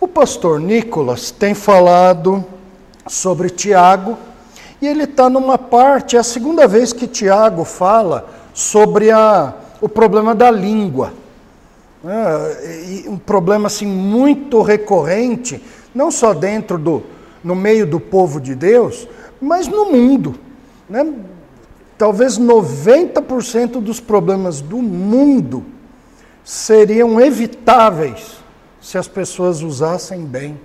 O pastor Nicolas tem falado sobre Tiago e ele está numa parte, é a segunda vez que Tiago fala sobre a, o problema da língua. É, um problema assim muito recorrente, não só dentro do, no meio do povo de Deus, mas no mundo. Né? Talvez 90% dos problemas do mundo seriam evitáveis se as pessoas usassem bem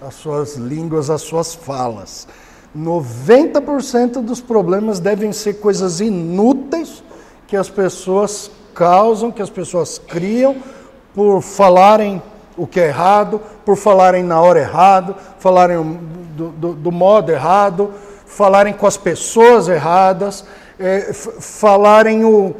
as suas línguas, as suas falas. 90% dos problemas devem ser coisas inúteis que as pessoas causam, que as pessoas criam por falarem o que é errado, por falarem na hora errado, falarem do, do, do modo errado, falarem com as pessoas erradas, é, falarem o,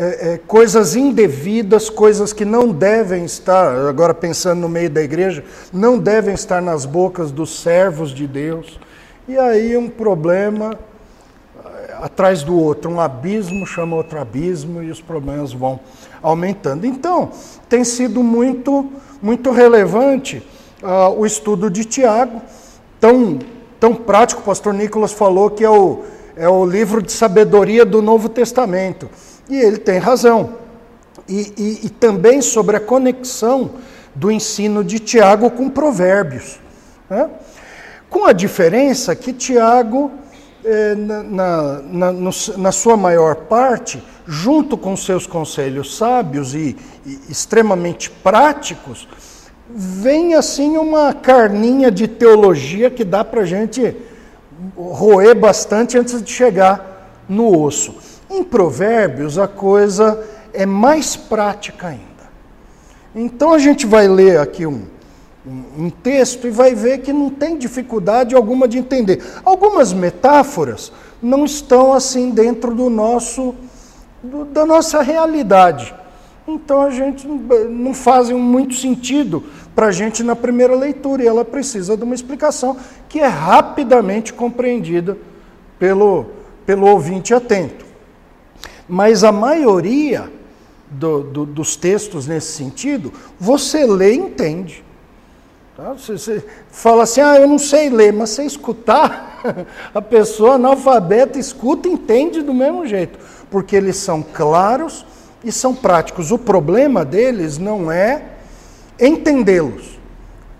é, é, coisas indevidas, coisas que não devem estar, agora pensando no meio da igreja, não devem estar nas bocas dos servos de Deus. E aí um problema é, atrás do outro, um abismo chama outro abismo e os problemas vão aumentando. Então, tem sido muito, muito relevante uh, o estudo de Tiago, tão, tão prático, o pastor Nicolas falou que é o, é o livro de sabedoria do Novo Testamento. E ele tem razão. E, e, e também sobre a conexão do ensino de Tiago com Provérbios. Né? Com a diferença que Tiago, eh, na, na, na, na, sua maior parte, junto com seus conselhos sábios e, e extremamente práticos, vem assim uma carninha de teologia que dá para a gente roer bastante antes de chegar no osso. Em Provérbios, a coisa é mais prática ainda. Então a gente vai ler aqui um, um, texto e vai ver que não tem dificuldade alguma de entender. Algumas metáforas não estão assim dentro do nosso do, da nossa realidade. Então a gente não fazem muito sentido para a gente na primeira leitura e ela precisa de uma explicação que é rapidamente compreendida pelo, pelo ouvinte atento. Mas a maioria do, do, dos textos nesse sentido, você lê e entende. Tá? Você, você, fala assim, ah, eu não sei ler, mas você escutar, a pessoa analfabeta escuta e entende do mesmo jeito, porque eles são claros e são práticos. O problema deles não é entendê-los,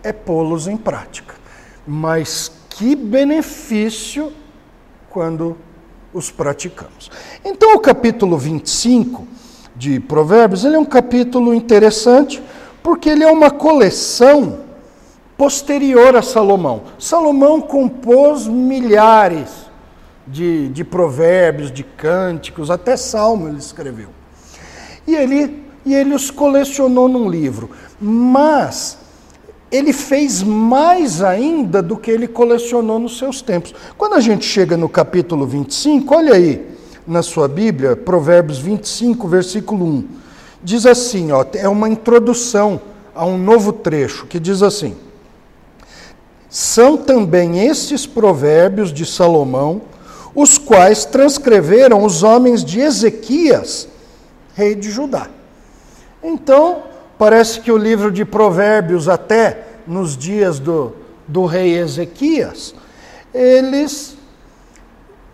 é pô-los em prática. Mas que benefício quando os praticamos. Então, o capítulo 25 de Provérbios, ele é um capítulo interessante, porque ele é uma coleção posterior a Salomão. Salomão compôs milhares de, de provérbios, de cânticos, até salmo ele escreveu. E ele, e ele os colecionou num livro. Mas ele fez mais ainda do que ele colecionou nos seus tempos. Quando a gente chega no capítulo 25, olha aí na sua Bíblia, Provérbios 25, versículo 1. Diz assim, ó, é uma introdução a um novo trecho que diz assim: São também estes provérbios de Salomão, os quais transcreveram os homens de Ezequias, rei de Judá. Então, Parece que o livro de Provérbios, até nos dias do, do rei Ezequias, eles,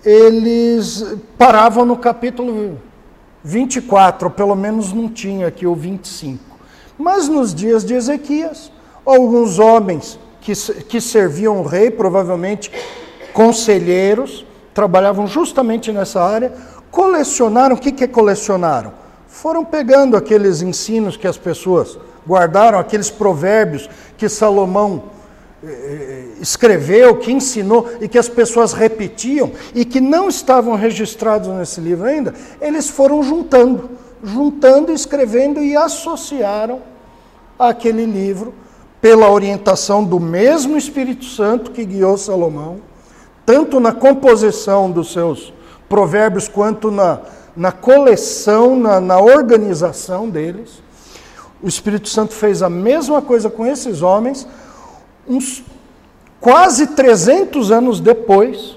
eles paravam no capítulo 24, ou pelo menos não tinha aqui o 25. Mas nos dias de Ezequias, alguns homens que, que serviam o rei, provavelmente conselheiros, trabalhavam justamente nessa área, colecionaram, o que, que colecionaram? Foram pegando aqueles ensinos que as pessoas guardaram, aqueles provérbios que Salomão eh, eh, escreveu, que ensinou e que as pessoas repetiam e que não estavam registrados nesse livro ainda, eles foram juntando, juntando, escrevendo e associaram aquele livro pela orientação do mesmo Espírito Santo que guiou Salomão, tanto na composição dos seus provérbios quanto na na coleção, na, na organização deles. O Espírito Santo fez a mesma coisa com esses homens, uns quase 300 anos depois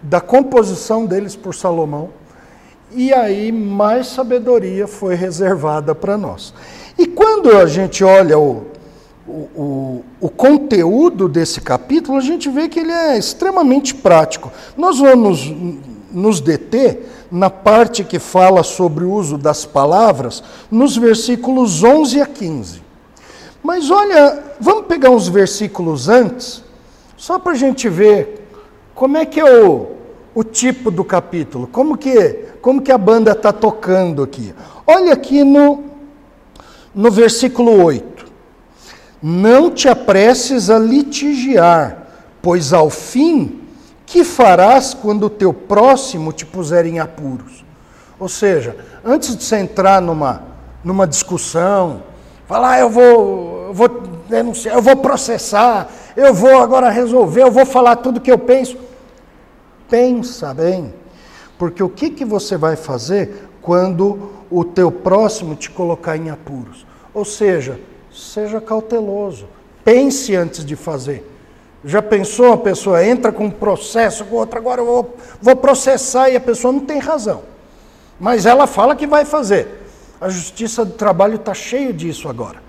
da composição deles por Salomão. E aí mais sabedoria foi reservada para nós. E quando a gente olha o, o, o, o, conteúdo desse capítulo, a gente vê que ele é extremamente prático. Nós vamos nos deter na parte que fala sobre o uso das palavras, nos versículos 11 a 15. Mas olha, vamos pegar uns versículos antes, só para a gente ver como é que é o, o tipo do capítulo, como que, como que a banda está tocando aqui. Olha aqui no, no versículo 8. Não te apresses a litigiar, pois ao fim, que farás quando o teu próximo te puser em apuros? Ou seja, antes de você entrar numa, numa discussão, falar, ah, eu vou, vou denunciar, eu vou processar, eu vou agora resolver, eu vou falar tudo que eu penso. Pensa bem, porque o que, que você vai fazer quando o teu próximo te colocar em apuros? Ou seja, seja cauteloso. Pense antes de fazer. Já pensou a pessoa entra com um processo com outra, agora eu vou, vou processar e a pessoa não tem razão. Mas ela fala que vai fazer. A justiça do trabalho está cheio disso agora.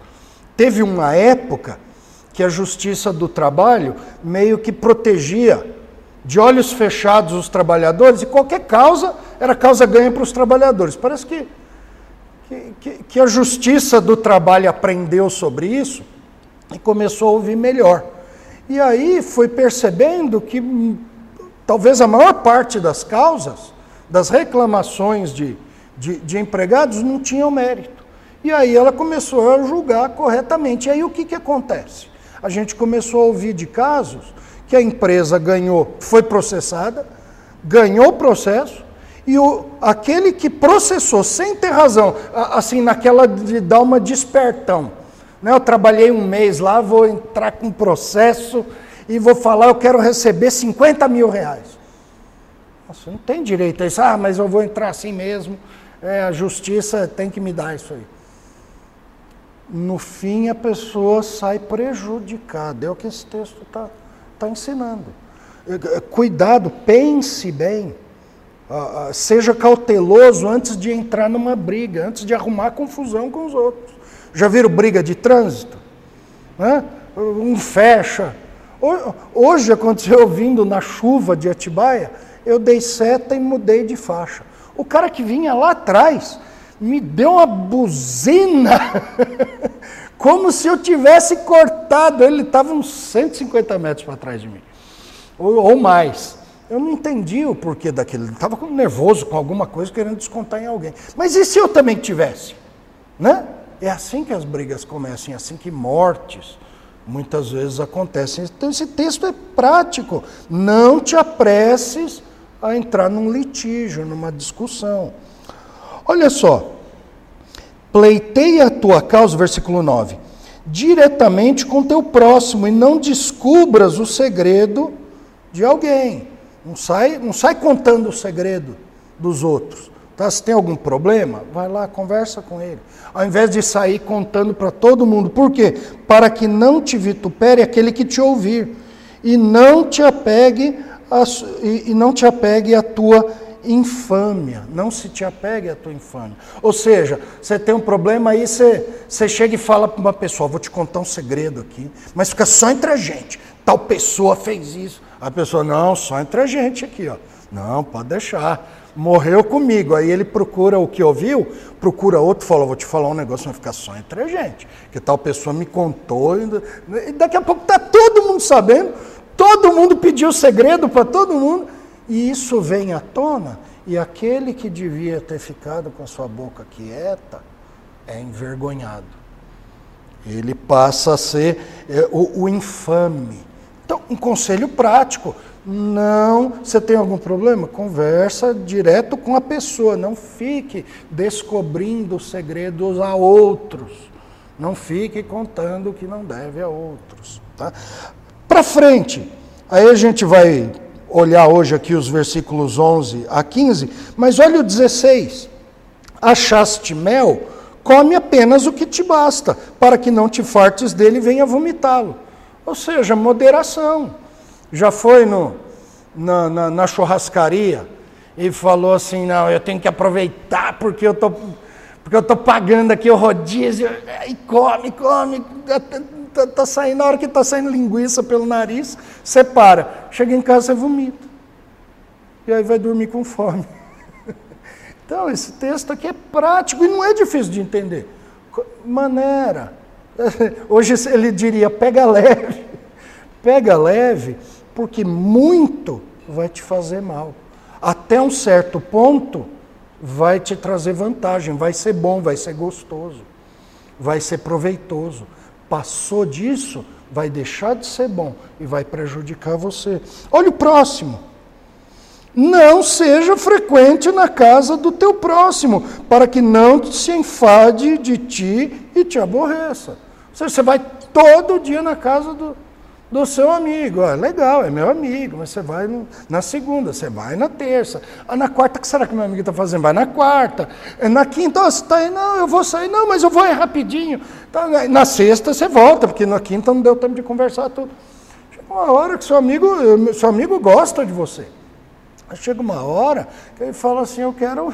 Teve uma época que a justiça do trabalho meio que protegia de olhos fechados os trabalhadores e qualquer causa era causa ganha para os trabalhadores. Parece que que, que, a justiça do trabalho aprendeu sobre isso e começou a ouvir melhor. E aí foi percebendo que hum, talvez a maior parte das causas, das reclamações de, de, de empregados, não tinham mérito. E aí ela começou a julgar corretamente. E aí o que, que acontece? A gente começou a ouvir de casos que a empresa ganhou, foi processada, ganhou o processo, e o, aquele que processou sem ter razão, assim, naquela de dar uma despertão. Né? Eu trabalhei um mês lá, vou entrar com processo e vou falar, eu quero receber 50 mil reais. Você não tem direito a isso. Ah, mas eu vou entrar assim mesmo. É, a justiça tem que me dar isso aí. No fim, a pessoa sai prejudicada. É o que esse texto está tá ensinando. É, é, cuidado, pense bem. Uh, uh, seja cauteloso antes de entrar numa briga, antes de arrumar confusão com os outros. Já viram briga de trânsito? Né? Um fecha. Hoje aconteceu vindo na chuva de Atibaia, eu dei seta e mudei de faixa. O cara que vinha lá atrás me deu uma buzina, como se eu tivesse cortado. Ele estava uns 150 metros para trás de mim, ou, ou mais. Eu não entendi o porquê daquilo. Ele estava nervoso com alguma coisa, querendo descontar em alguém. Mas e se eu também tivesse? Né? É assim que as brigas começam, é assim que mortes muitas vezes acontecem. Então esse texto é prático. Não te apresses a entrar num litígio, numa discussão. Olha só. Pleiteia a tua causa, versículo 9, diretamente com teu próximo e não descubras o segredo de alguém. Não sai, não sai contando o segredo dos outros. Tá? Se tem algum problema, vai lá, conversa com ele. Ao invés de sair contando para todo mundo. Por quê? Para que não te vitupere aquele que te ouvir. E não te apegue a, e, e não te apegue a tua infâmia. Não se te apegue à tua infâmia. Ou seja, você tem um problema aí, você, você chega e fala para uma pessoa, vou te contar um segredo aqui, mas fica só entre a gente. Tal pessoa fez isso. A pessoa, não, só entre a gente aqui, ó. Não, pode deixar. Morreu comigo. Aí ele procura o que ouviu, procura outro, fala, vou te falar um negócio, vai ficar só entre a gente. Que tal pessoa me contou, e daqui a pouco está todo mundo sabendo, todo mundo pediu segredo para todo mundo, e isso vem à tona, e aquele que devia ter ficado com a sua boca quieta é envergonhado. Ele passa a ser é, o, o infame então, um conselho prático. Não, você tem algum problema? Conversa direto com a pessoa. Não fique descobrindo segredos a outros. Não fique contando o que não deve a outros. Tá? Para frente, aí a gente vai olhar hoje aqui os versículos 11 a 15, mas olha o 16. Achaste mel, come apenas o que te basta, para que não te fartes dele e venha vomitá-lo. Ou seja, moderação. Já foi no, na, na, na churrascaria e falou assim: não, eu tenho que aproveitar porque eu tô, porque eu estou pagando aqui o rodízio. E come, come, tá, tá saindo, na hora que está saindo linguiça pelo nariz, você para. Chega em casa, você vomita. E aí vai dormir com fome. Então, esse texto aqui é prático e não é difícil de entender. Maneira. Hoje ele diria: pega leve. Pega leve, porque muito vai te fazer mal. Até um certo ponto, vai te trazer vantagem, vai ser bom, vai ser gostoso, vai ser proveitoso. Passou disso, vai deixar de ser bom e vai prejudicar você. Olha o próximo. Não seja frequente na casa do teu próximo, para que não se enfade de ti e te aborreça. Você vai todo dia na casa do, do seu amigo. Ah, legal, é meu amigo, mas você vai no, na segunda, você vai na terça. Ah, na quarta, que será que meu amigo está fazendo? Vai na quarta. É na quinta, oh, você está aí? Não, eu vou sair. Não, mas eu vou ir rapidinho. Tá, na sexta você volta, porque na quinta não deu tempo de conversar tudo. Chega uma hora que seu amigo, seu amigo gosta de você. Chega uma hora que ele fala assim, eu quero...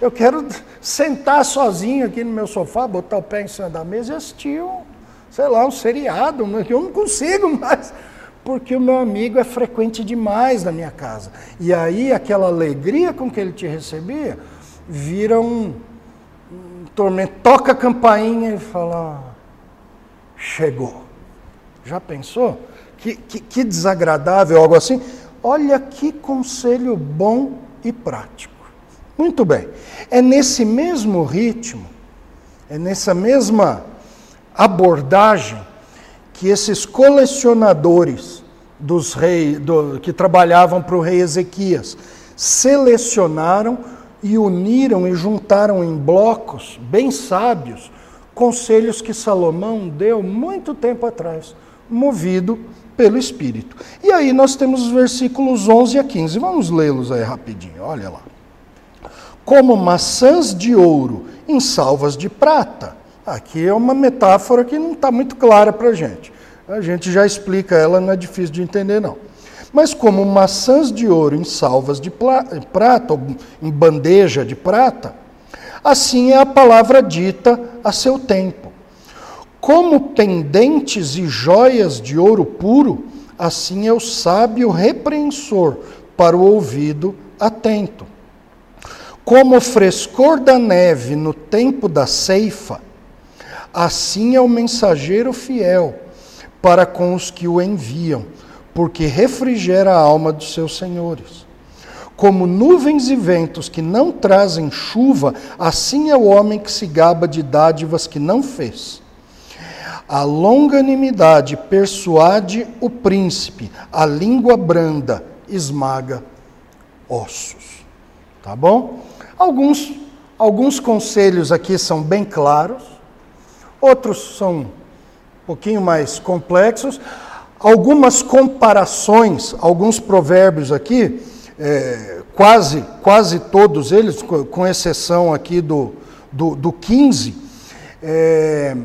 Eu quero sentar sozinho aqui no meu sofá, botar o pé em cima da mesa e assistir um, sei lá, um seriado, né, eu não consigo mais, porque o meu amigo é frequente demais na minha casa. E aí aquela alegria com que ele te recebia vira um, um tormento. Toca a campainha e fala: chegou. Já pensou? Que, que, que desagradável, algo assim. Olha que conselho bom e prático. Muito bem. É nesse mesmo ritmo, é nessa mesma abordagem que esses colecionadores dos reis, do, que trabalhavam para o rei Ezequias selecionaram e uniram e juntaram em blocos bem sábios conselhos que Salomão deu muito tempo atrás, movido pelo Espírito. E aí nós temos os versículos 11 a 15. Vamos lê-los aí rapidinho. Olha lá. Como maçãs de ouro em salvas de prata Aqui é uma metáfora que não está muito clara para a gente. A gente já explica ela, não é difícil de entender, não. Mas como maçãs de ouro em salvas de prata, ou em bandeja de prata, assim é a palavra dita a seu tempo. Como pendentes e joias de ouro puro, assim é o sábio repreensor para o ouvido atento. Como o frescor da neve no tempo da ceifa, Assim é o mensageiro fiel para com os que o enviam, porque refrigera a alma dos seus senhores. Como nuvens e ventos que não trazem chuva, assim é o homem que se gaba de dádivas que não fez. A longanimidade persuade o príncipe, a língua branda esmaga ossos. Tá bom? Alguns, alguns conselhos aqui são bem claros outros são um pouquinho mais complexos. Algumas comparações, alguns provérbios aqui, é, quase, quase todos eles, com exceção aqui do, do, do 15, é,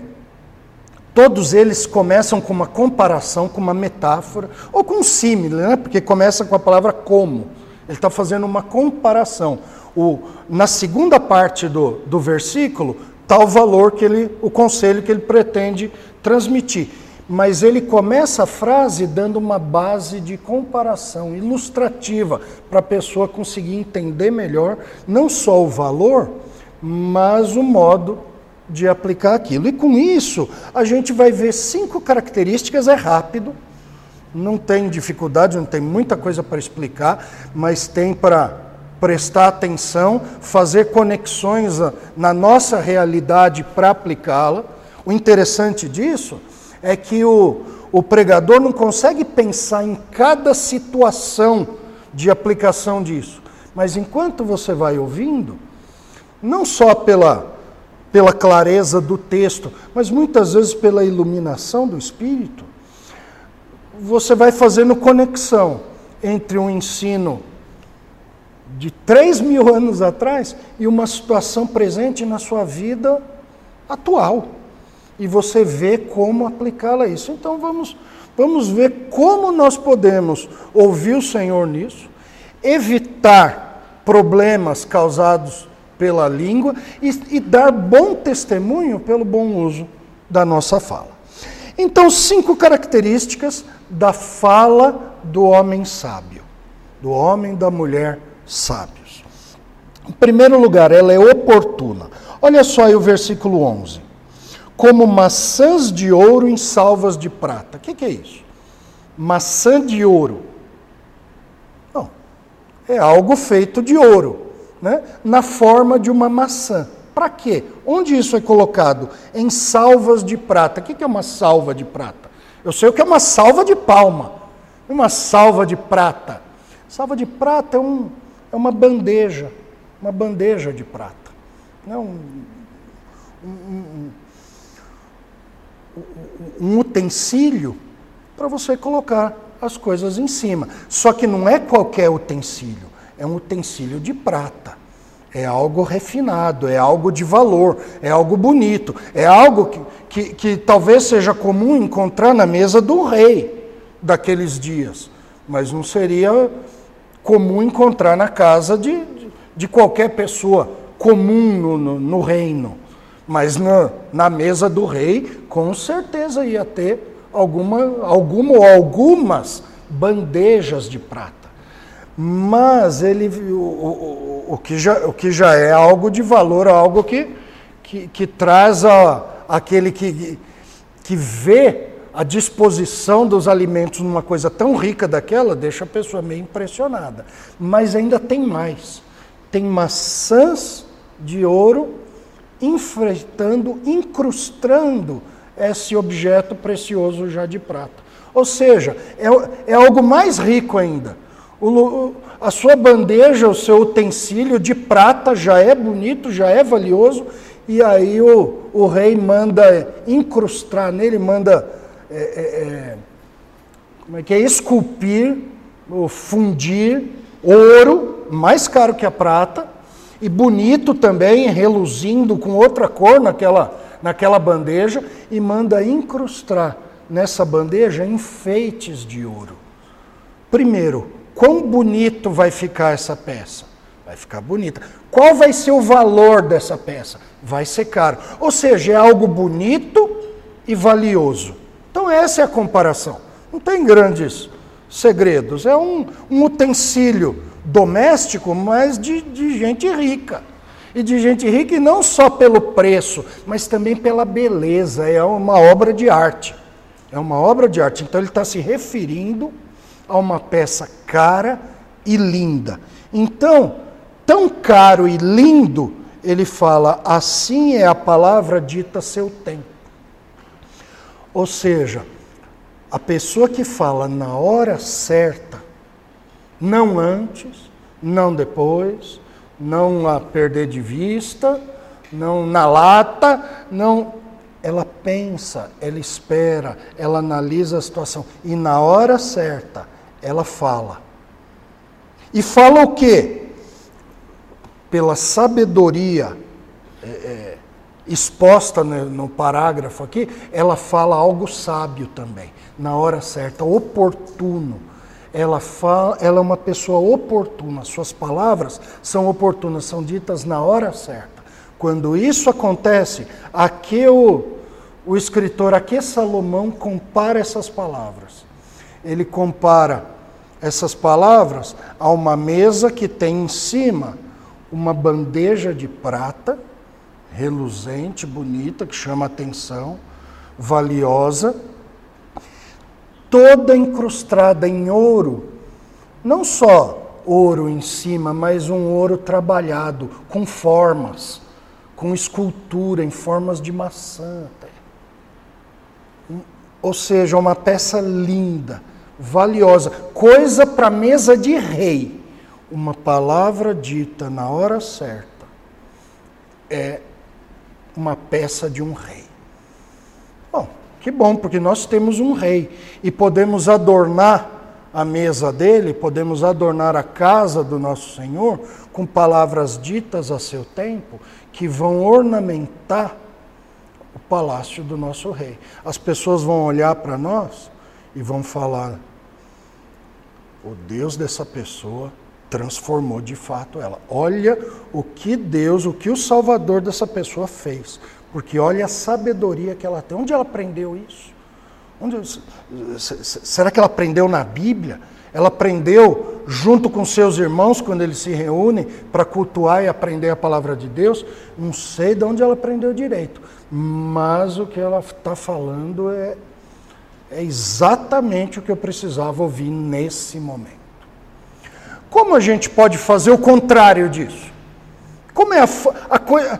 todos eles começam com uma comparação, com uma metáfora, ou com um símile, né? porque começa com a palavra como. Ele está fazendo uma comparação. O, na segunda parte do, do versículo, tal valor que ele, o conselho que ele pretende transmitir. Mas ele começa a frase dando uma base de comparação ilustrativa para a pessoa conseguir entender melhor não só o valor, mas o modo de aplicar aquilo. E com isso, a gente vai ver cinco características, é rápido, não tem dificuldade, não tem muita coisa para explicar, mas tem para prestar atenção, fazer conexões na nossa realidade para aplicá-la. O interessante disso é que o, o pregador não consegue pensar em cada situação de aplicação disso, mas enquanto você vai ouvindo, não só pela, pela clareza do texto, mas muitas vezes pela iluminação do Espírito, você vai fazendo conexão entre um ensino de 3 mil anos atrás e uma situação presente na sua vida atual. E você vê como aplicá-la a isso. Então vamos, vamos ver como nós podemos ouvir o Senhor nisso, evitar problemas causados pela língua e, e dar bom testemunho pelo bom uso da nossa fala. Então, cinco características da fala do homem sábio, do homem da mulher sábios. Em primeiro lugar, ela é oportuna. Olha só aí o versículo 11. Como maçãs de ouro em salvas de prata. O que, que é isso? Maçã de ouro. Não, é algo feito de ouro, né? na forma de uma maçã. Para quê? Onde isso é colocado? Em salvas de prata. O que é uma salva de prata? Eu sei o que é uma salva de palma. Uma salva de prata. Salva de prata é, um, é uma bandeja. Uma bandeja de prata. Não, um, um, um, um utensílio para você colocar as coisas em cima. Só que não é qualquer utensílio. É um utensílio de prata é algo refinado, é algo de valor, é algo bonito, é algo que, que, que, talvez seja comum encontrar na mesa do rei daqueles dias, mas não seria comum encontrar na casa de, de qualquer pessoa comum no, no, no reino. Mas na, na mesa do rei, com certeza ia ter alguma, alguma ou algumas bandejas de prata. Mas ele, o, o, o, que, já, o que já é algo de valor, algo que, que, que traz a, aquele que, que vê a disposição dos alimentos numa coisa tão rica daquela, deixa a pessoa meio impressionada. Mas ainda tem mais. Tem maçãs de ouro enfrentando, incrustando esse objeto precioso já de prata. Ou seja, é, é algo mais rico ainda o, a sua bandeja, o seu utensílio de prata já é bonito, já é valioso, e aí o, o rei manda incrustar nele, manda é, é, é, como é que é? esculpir, ou fundir ouro, mais caro que a prata, e bonito também, reluzindo com outra cor naquela, naquela bandeja, e manda incrustar nessa bandeja enfeites de ouro. Primeiro, Quão bonito vai ficar essa peça? Vai ficar bonita. Qual vai ser o valor dessa peça? Vai ser caro. Ou seja, é algo bonito e valioso. Então, essa é a comparação. Não tem grandes segredos. É um, um utensílio doméstico, mas de, de gente rica. E de gente rica, e não só pelo preço, mas também pela beleza. É uma obra de arte. É uma obra de arte. Então, ele está se referindo a uma peça cara e linda. Então, tão caro e lindo, ele fala: assim é a palavra dita seu tempo. Ou seja, a pessoa que fala na hora certa, não antes, não depois, não a perder de vista, não na lata, não. Ela pensa, ela espera, ela analisa a situação e na hora certa ela fala. E fala o quê? Pela sabedoria é, é, exposta no, parágrafo aqui, ela fala algo sábio também, na hora certa, oportuno. Ela, fala, ela é uma pessoa oportuna, suas palavras são oportunas, são ditas na hora certa. Quando isso acontece, aqui o, o escritor, aqui Salomão compara essas palavras. Ele compara essas palavras a uma mesa que tem em cima uma bandeja de prata, reluzente, bonita, que chama atenção, valiosa, toda incrustada em ouro, não só ouro em cima, mas um ouro trabalhado, com formas, com escultura em formas de maçã. Ou seja, uma peça linda valiosa, coisa para mesa de rei. Uma palavra dita na hora certa é uma peça de um rei. Bom, que bom, porque nós temos um rei e podemos adornar a mesa dele, podemos adornar a casa do nosso Senhor com palavras ditas a seu tempo que vão ornamentar o palácio do nosso rei. As pessoas vão olhar para nós e vão falar: o Deus dessa pessoa transformou de fato ela. Olha o que Deus, o que o Salvador dessa pessoa fez. Porque olha a sabedoria que ela tem. Onde ela aprendeu isso? Onde, será que ela aprendeu na Bíblia? Ela aprendeu junto com seus irmãos quando eles se reúnem para cultuar e aprender a palavra de Deus? Não sei de onde ela aprendeu direito, mas o que ela está falando é, é exatamente o que eu precisava ouvir nesse momento. Como a gente pode fazer o contrário disso? Como é a, a,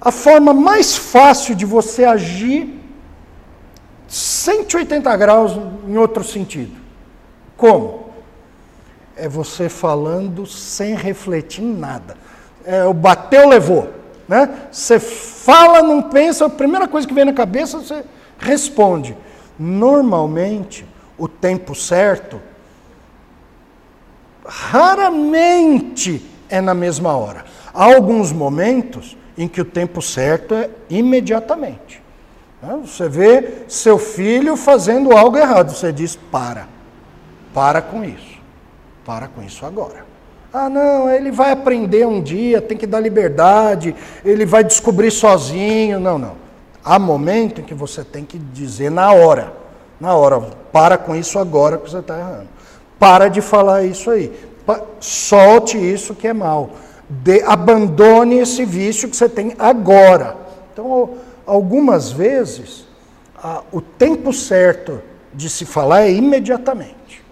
a forma mais fácil de você agir 180 graus em outro sentido. Como? É você falando sem refletir em nada. É, o bateu, levou. Né? Você fala, não pensa, a primeira coisa que vem na cabeça, você responde. Normalmente, o tempo certo, raramente é na mesma hora. Há alguns momentos em que o tempo certo é imediatamente. Né? Você vê seu filho fazendo algo errado, você diz: para, para com isso, para com isso agora. Ah, não, ele vai aprender um dia, tem que dar liberdade, ele vai descobrir sozinho. Não, não. Há momento em que você tem que dizer na hora, na hora, para com isso agora que você está errando. Para de falar isso aí. Solte isso que é mal. De, abandone esse vício que você tem agora. Então, algumas vezes, a, o tempo certo de se falar é imediatamente.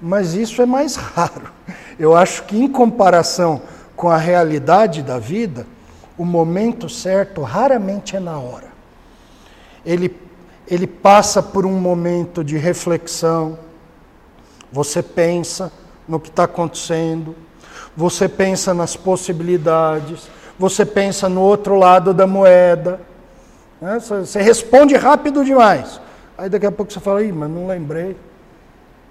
Mas isso é mais raro. Eu acho que, em comparação com a realidade da vida, o momento certo raramente é na hora. Ele, ele passa por um momento de reflexão, você pensa no que está acontecendo, você pensa nas possibilidades, você pensa no outro lado da moeda. Né? Você responde rápido demais. Aí daqui a pouco você fala, Ih, mas não lembrei.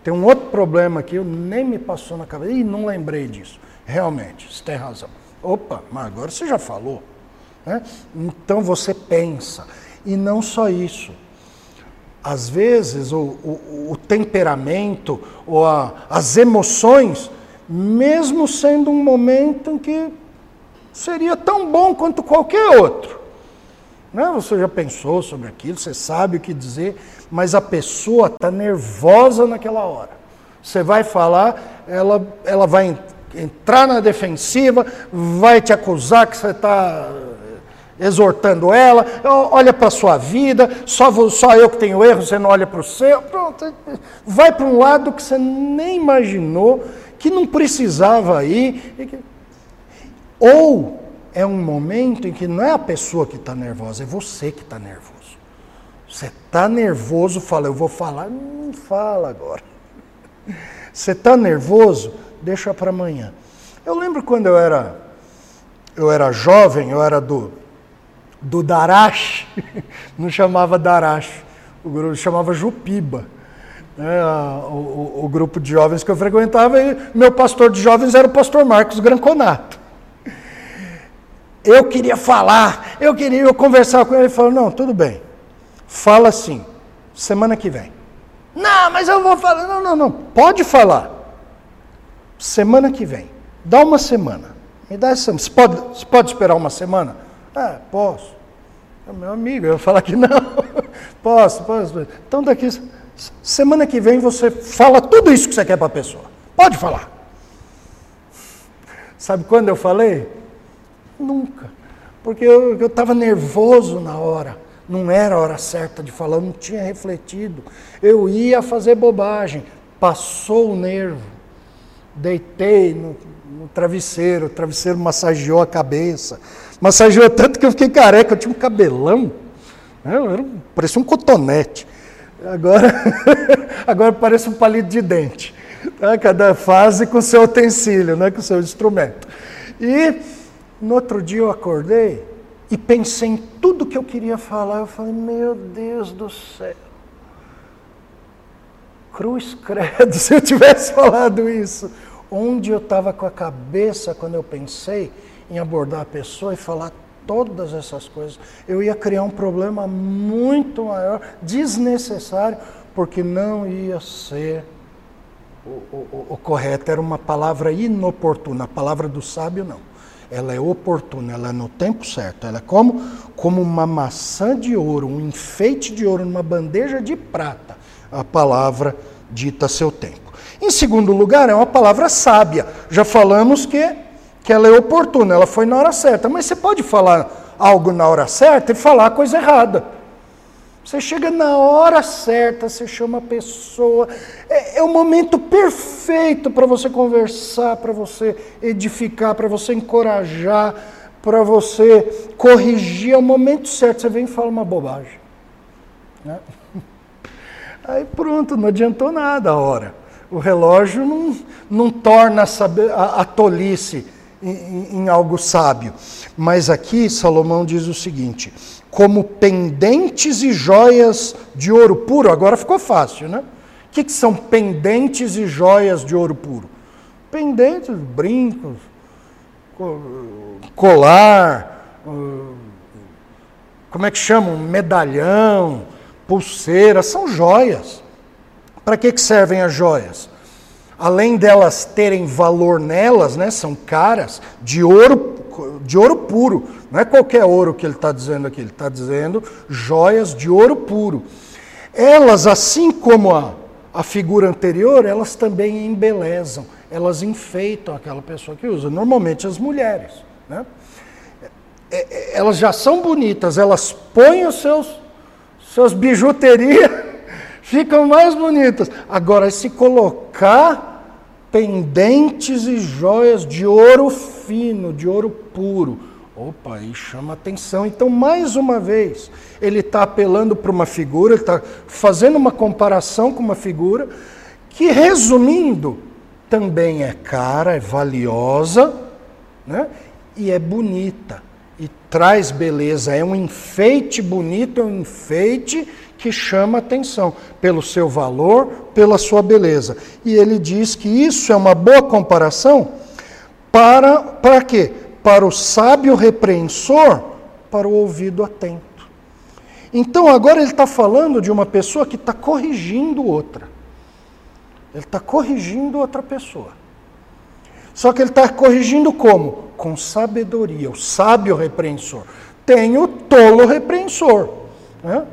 Tem um outro problema aqui, eu nem me passou na cabeça. Ih, não lembrei disso. Realmente, você tem razão. Opa, mas agora você já falou. Né? Então você pensa. E não só isso. Às vezes o, o, o temperamento ou a, as emoções, mesmo sendo um momento em que seria tão bom quanto qualquer outro, né? Você já pensou sobre aquilo, você sabe o que dizer, mas a pessoa está nervosa naquela hora. Você vai falar, ela, ela vai entrar na defensiva, vai te acusar que você está exortando ela, olha para a sua vida, só, só eu que tenho erro, você não olha para o seu. Pronto, vai para um lado que você nem imaginou, que não precisava ir. Ou é um momento em que não é a pessoa que está nervosa, é você que está nervoso. Você está nervoso, fala, eu vou falar, não fala agora. Você está nervoso, deixa para amanhã. Eu lembro quando eu era, eu era jovem, eu era do, do Darash, não chamava Darash, o grupo chamava Jupiba. Né, o, o, grupo de jovens que eu frequentava, e meu pastor de jovens era o pastor Marcos Granconato. Eu queria falar, eu queria eu conversar com ele. Ele falou: Não, tudo bem. Fala assim, semana que vem. Não, mas eu vou falar. Não, não, não. Pode falar. Semana que vem. Dá uma semana. Me dá essa. Você pode, você pode esperar uma semana? É, posso. É meu amigo, eu vou falar que não. posso, posso. Então daqui. Semana que vem você fala tudo isso que você quer para a pessoa. Pode falar. Sabe quando eu falei? Nunca. Porque eu estava nervoso na hora. Não era a hora certa de falar, eu não tinha refletido. Eu ia fazer bobagem. Passou o nervo. Deitei no, no travesseiro, o travesseiro massageou a cabeça. Massageou tanto que eu fiquei careca, eu tinha um cabelão. Né? Eu era, parecia um cotonete. Agora, agora parece um palito de dente. Tá? Cada fase com seu utensílio, né? com seu instrumento. E no outro dia eu acordei e pensei em tudo que eu queria falar. Eu falei, meu Deus do céu. Cruz credo, se eu tivesse falado isso. Onde eu estava com a cabeça quando eu pensei em abordar a pessoa e falar todas essas coisas, eu ia criar um problema muito maior, desnecessário, porque não ia ser o, o, o correto. Era uma palavra inoportuna, a palavra do sábio não ela é oportuna, ela é no tempo certo. Ela é como, como uma maçã de ouro, um enfeite de ouro numa bandeja de prata. A palavra dita seu tempo. Em segundo lugar, é uma palavra sábia. Já falamos que, que ela é oportuna, ela foi na hora certa. Mas você pode falar algo na hora certa e falar a coisa errada. Você chega na hora certa, você chama a pessoa. É, é o momento perfeito para você conversar, para você edificar, para você encorajar, para você corrigir. É o momento certo. Você vem e fala uma bobagem. Né? Aí pronto, não adiantou nada a hora. O relógio não, não torna a, a tolice em, algo sábio. Mas aqui Salomão diz o seguinte: como pendentes e joias de ouro puro. Agora ficou fácil, né? O que, que são pendentes e joias de ouro puro? Pendentes, brincos, colar, como é que chamam? Medalhão, pulseira, são joias. Para que, que servem as joias? Além delas terem valor nelas, né, são caras, de ouro de ouro puro. Não é qualquer ouro que ele está dizendo aqui, ele está dizendo joias de ouro puro. Elas, assim como a, a figura anterior, elas também embelezam, elas enfeitam aquela pessoa que usa, normalmente as mulheres. Né? É, é, elas já são bonitas, elas põem os seus, seus bijuterias, ficam mais bonitas. Agora, se colocar pendentes e joias de ouro fino, de ouro puro. Opa, aí chama atenção. Então, mais uma vez, ele está apelando para uma figura, está fazendo uma comparação com uma figura que, resumindo, também é cara, é valiosa né? e é bonita. E traz beleza, é um enfeite bonito, é um enfeite que chama atenção pelo seu valor, pela sua beleza. E ele diz que isso é uma boa comparação para para quê? Para o sábio repreensor, para o ouvido atento. Então agora ele está falando de uma pessoa que está corrigindo outra. Ele está corrigindo outra pessoa. Só que ele está corrigindo como? Com sabedoria, o sábio repreensor. Tem o tolo repreensor. Né?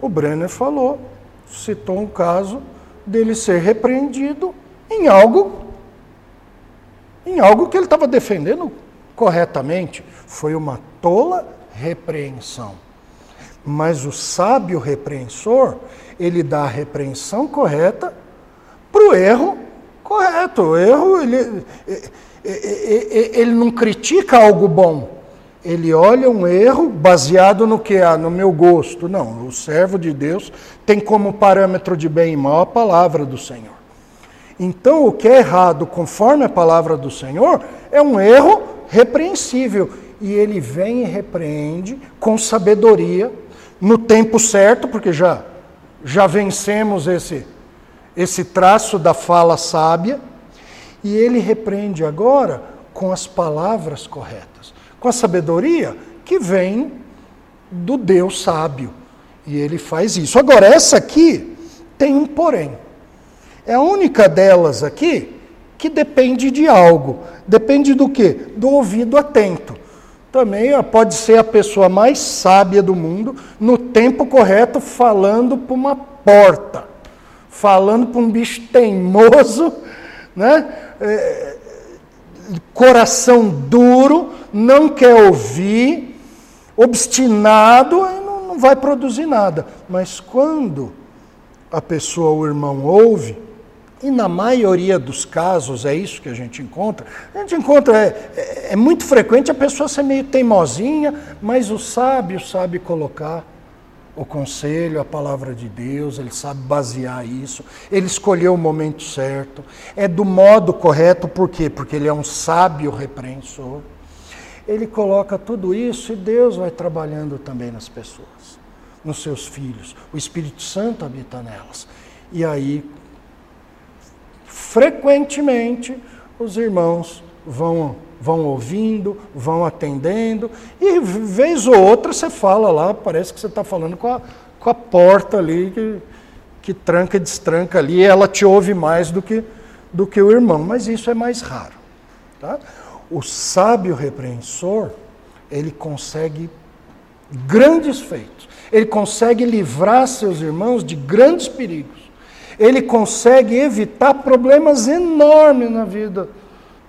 O Brenner falou, citou um caso dele ser repreendido em algo em algo que ele estava defendendo corretamente. Foi uma tola repreensão. Mas o sábio repreensor, ele dá a repreensão correta para o erro correto. O erro, ele, ele não critica algo bom ele olha um erro baseado no que há, no meu gosto. Não, o servo de Deus tem como parâmetro de bem e mal a palavra do Senhor. Então, o que é errado conforme a palavra do Senhor é um erro repreensível. E ele vem e repreende com sabedoria, no tempo certo, porque já, já vencemos esse, esse traço da fala sábia, e ele repreende agora com as palavras corretas com a sabedoria que vem do Deus sábio. E ele faz isso. Agora, essa aqui tem um porém. É a única delas aqui que depende de algo. Depende do quê? Do ouvido atento. Também pode ser a pessoa mais sábia do mundo, no tempo correto, falando para uma porta, falando para um bicho teimoso, né? É, coração duro, não quer ouvir, obstinado, não, não vai produzir nada. Mas quando a pessoa, o irmão, ouve, e na maioria dos casos é isso que a gente encontra. A gente encontra, é, é, é, muito frequente a pessoa ser meio teimosinha, mas o sábio sabe colocar o conselho, a palavra de Deus, ele sabe basear isso, ele escolheu o momento certo, é do modo correto, por quê? Porque ele é um sábio repreensor. Ele coloca tudo isso e Deus vai trabalhando também nas pessoas, nos seus filhos. O Espírito Santo habita nelas. E aí, frequentemente, os irmãos vão vão ouvindo, vão atendendo, e vez ou outra você fala lá, parece que você está falando com a, com a porta ali, que, que tranca e destranca ali, e ela te ouve mais do que, do que o irmão, mas isso é mais raro. Tá? O sábio repreensor, ele consegue grandes feitos. Ele consegue livrar seus irmãos de grandes perigos. Ele consegue evitar problemas enormes na vida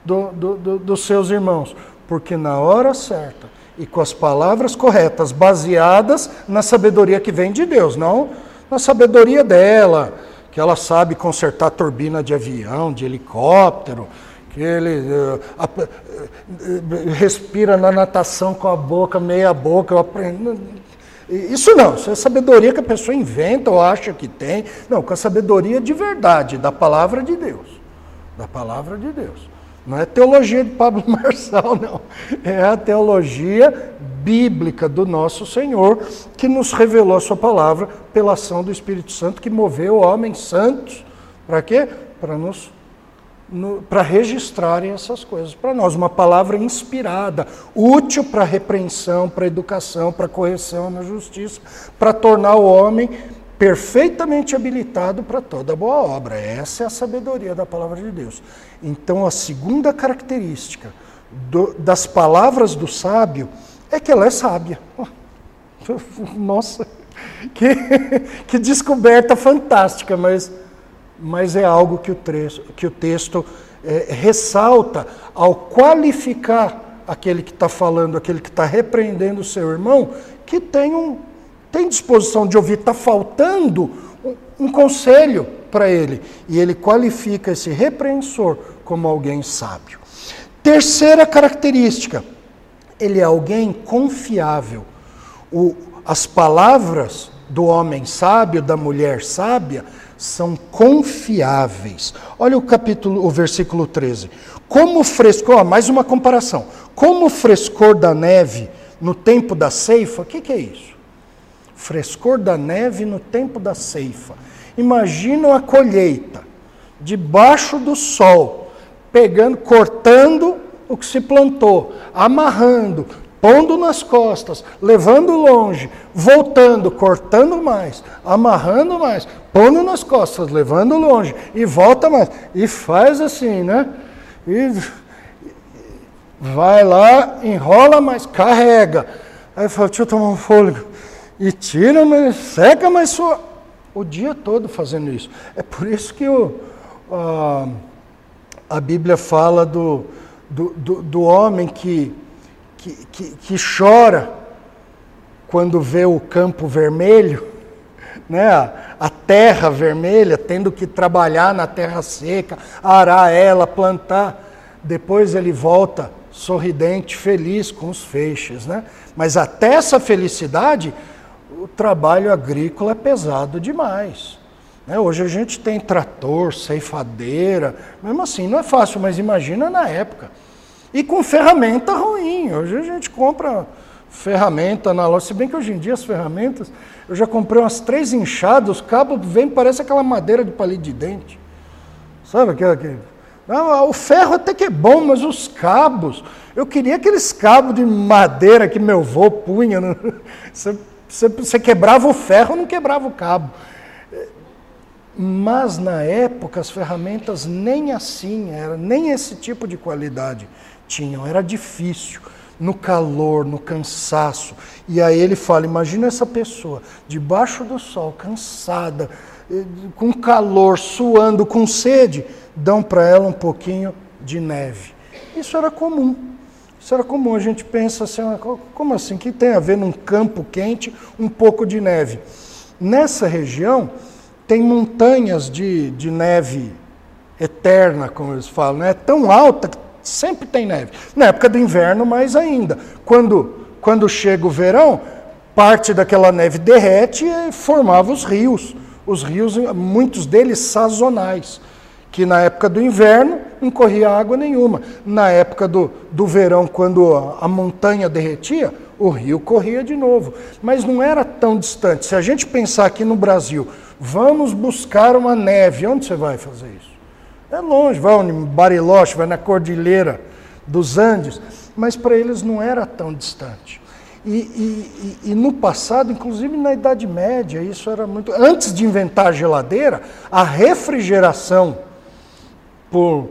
do, do, do, dos seus irmãos. Porque na hora certa e com as palavras corretas, baseadas na sabedoria que vem de Deus, não na sabedoria dela, que ela sabe consertar turbina de avião, de helicóptero, que ele uh, uh, respira na natação com a boca, meia boca, eu aprendo. Isso não, isso é sabedoria que a pessoa inventa ou acha que tem. Não, com a sabedoria de verdade, da palavra de Deus. Da palavra de Deus. Não é teologia de Pablo Marçal, não. É a teologia bíblica do nosso Senhor, que nos revelou a sua palavra pela ação do Espírito Santo, que moveu homens santos. Para quê? Para nos para registrarem essas coisas para nós. Uma palavra inspirada, útil para repreensão, para educação, para correção na justiça, para tornar o homem perfeitamente habilitado para toda boa obra. Essa é a sabedoria da palavra de Deus. Então, a segunda característica do, das palavras do sábio é que ela é sábia. Nossa, que, que descoberta fantástica, mas mas é algo que o, trecho, que o texto é, ressalta ao qualificar aquele que está falando, aquele que está repreendendo o seu irmão, que tem, um, tem disposição de ouvir, está faltando um, um conselho para ele. E ele qualifica esse repreensor como alguém sábio. Terceira característica, ele é alguém confiável. O, as palavras do homem sábio, da mulher sábia, são confiáveis. Olha o capítulo, o versículo 13. Como o frescor, ó, mais uma comparação. Como o frescor da neve no tempo da ceifa, o que, que é isso? Frescor da neve no tempo da ceifa. Imagina a colheita, debaixo do sol, pegando, cortando o que se plantou, amarrando, pondo nas costas, levando longe, voltando, cortando mais, amarrando mais, pondo nas costas, levando longe, e volta mais, e faz assim, né? E vai lá, enrola mais, carrega. Aí fala, deixa eu tomar um fôlego. E tira, mas seca, mas sua. O dia todo fazendo isso. É por isso que o, a, a Bíblia fala do, do, do, do homem que que, que, que chora quando vê o campo vermelho, né? a terra vermelha, tendo que trabalhar na terra seca, arar ela, plantar. Depois ele volta sorridente, feliz com os feixes. Né? Mas até essa felicidade, o trabalho agrícola é pesado demais. Né? Hoje a gente tem trator, ceifadeira, mesmo assim não é fácil, mas imagina na época. E com ferramenta ruim. Hoje a gente compra ferramenta na loja. Se bem que hoje em dia as ferramentas, eu já comprei umas três inchadas, os cabos vêm, parece aquela madeira de palito de dente. Sabe aquela que. Ah, o ferro até que é bom, mas os cabos. Eu queria aqueles cabos de madeira que meu avô punha. Né? Você, você, você quebrava o ferro, não quebrava o cabo. Mas na época as ferramentas nem assim, era nem esse tipo de qualidade tinham, era difícil, no calor, no cansaço. E aí ele fala: imagina essa pessoa debaixo do sol, cansada, eh, com calor, suando, com sede, dão para ela um pouquinho de neve. Isso era comum. Isso era comum. A gente pensa assim: ah, como assim? que tem a ver num campo quente um pouco de neve? Nessa região tem montanhas de, de neve eterna, como eles falam, né? é tão alta que Sempre tem neve. Na época do inverno, mais ainda. Quando, quando chega o verão, parte daquela neve derrete e formava os rios. Os rios, muitos deles sazonais, que na época do inverno não corria água nenhuma. Na época do, do verão, quando a, a montanha derretia, o rio corria de novo. Mas não era tão distante. Se a gente pensar aqui no Brasil, vamos buscar uma neve, onde você vai fazer isso? É longe, vai em Bariloche, vai na Cordilheira dos Andes, mas para eles não era tão distante. E, e, e, e, no passado, inclusive na Idade Média, isso era muito. Antes de inventar a geladeira, a refrigeração por,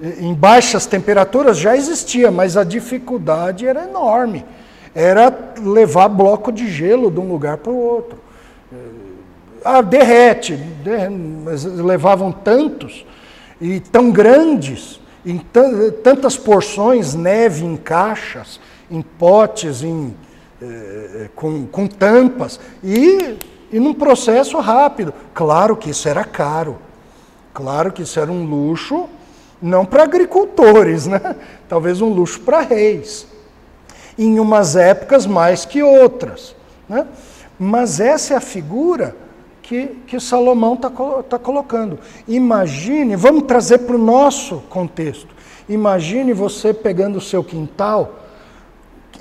em baixas temperaturas já existia, mas a dificuldade era enorme. Era levar bloco de gelo de um lugar para o outro. Ah, derrete, mas levavam tantos e tão grandes, em tantas porções, neve em caixas, em potes, em, eh, com, com tampas, e, e num processo rápido. Claro que isso era caro, claro que isso era um luxo não para agricultores, né? talvez um luxo para reis, em umas épocas mais que outras. Né? Mas essa é a figura que, que Salomão está tá colocando. Imagine, vamos trazer para o nosso contexto. Imagine você pegando o seu quintal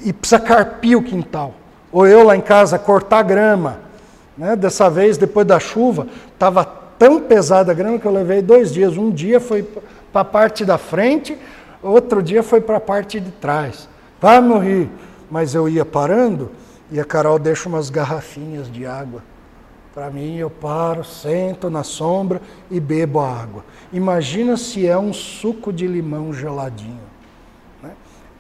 e precisa carpir o quintal. Ou eu lá em casa cortar grama. Né? Dessa vez, depois da chuva, estava tão pesada a grama que eu levei dois dias. Um dia foi para a parte da frente, outro dia foi para a parte de trás. Vai morrer. Mas eu ia parando e a Carol deixa umas garrafinhas de água. Para mim, eu paro, sento na sombra e bebo a água. Imagina se é um suco de limão geladinho. Né?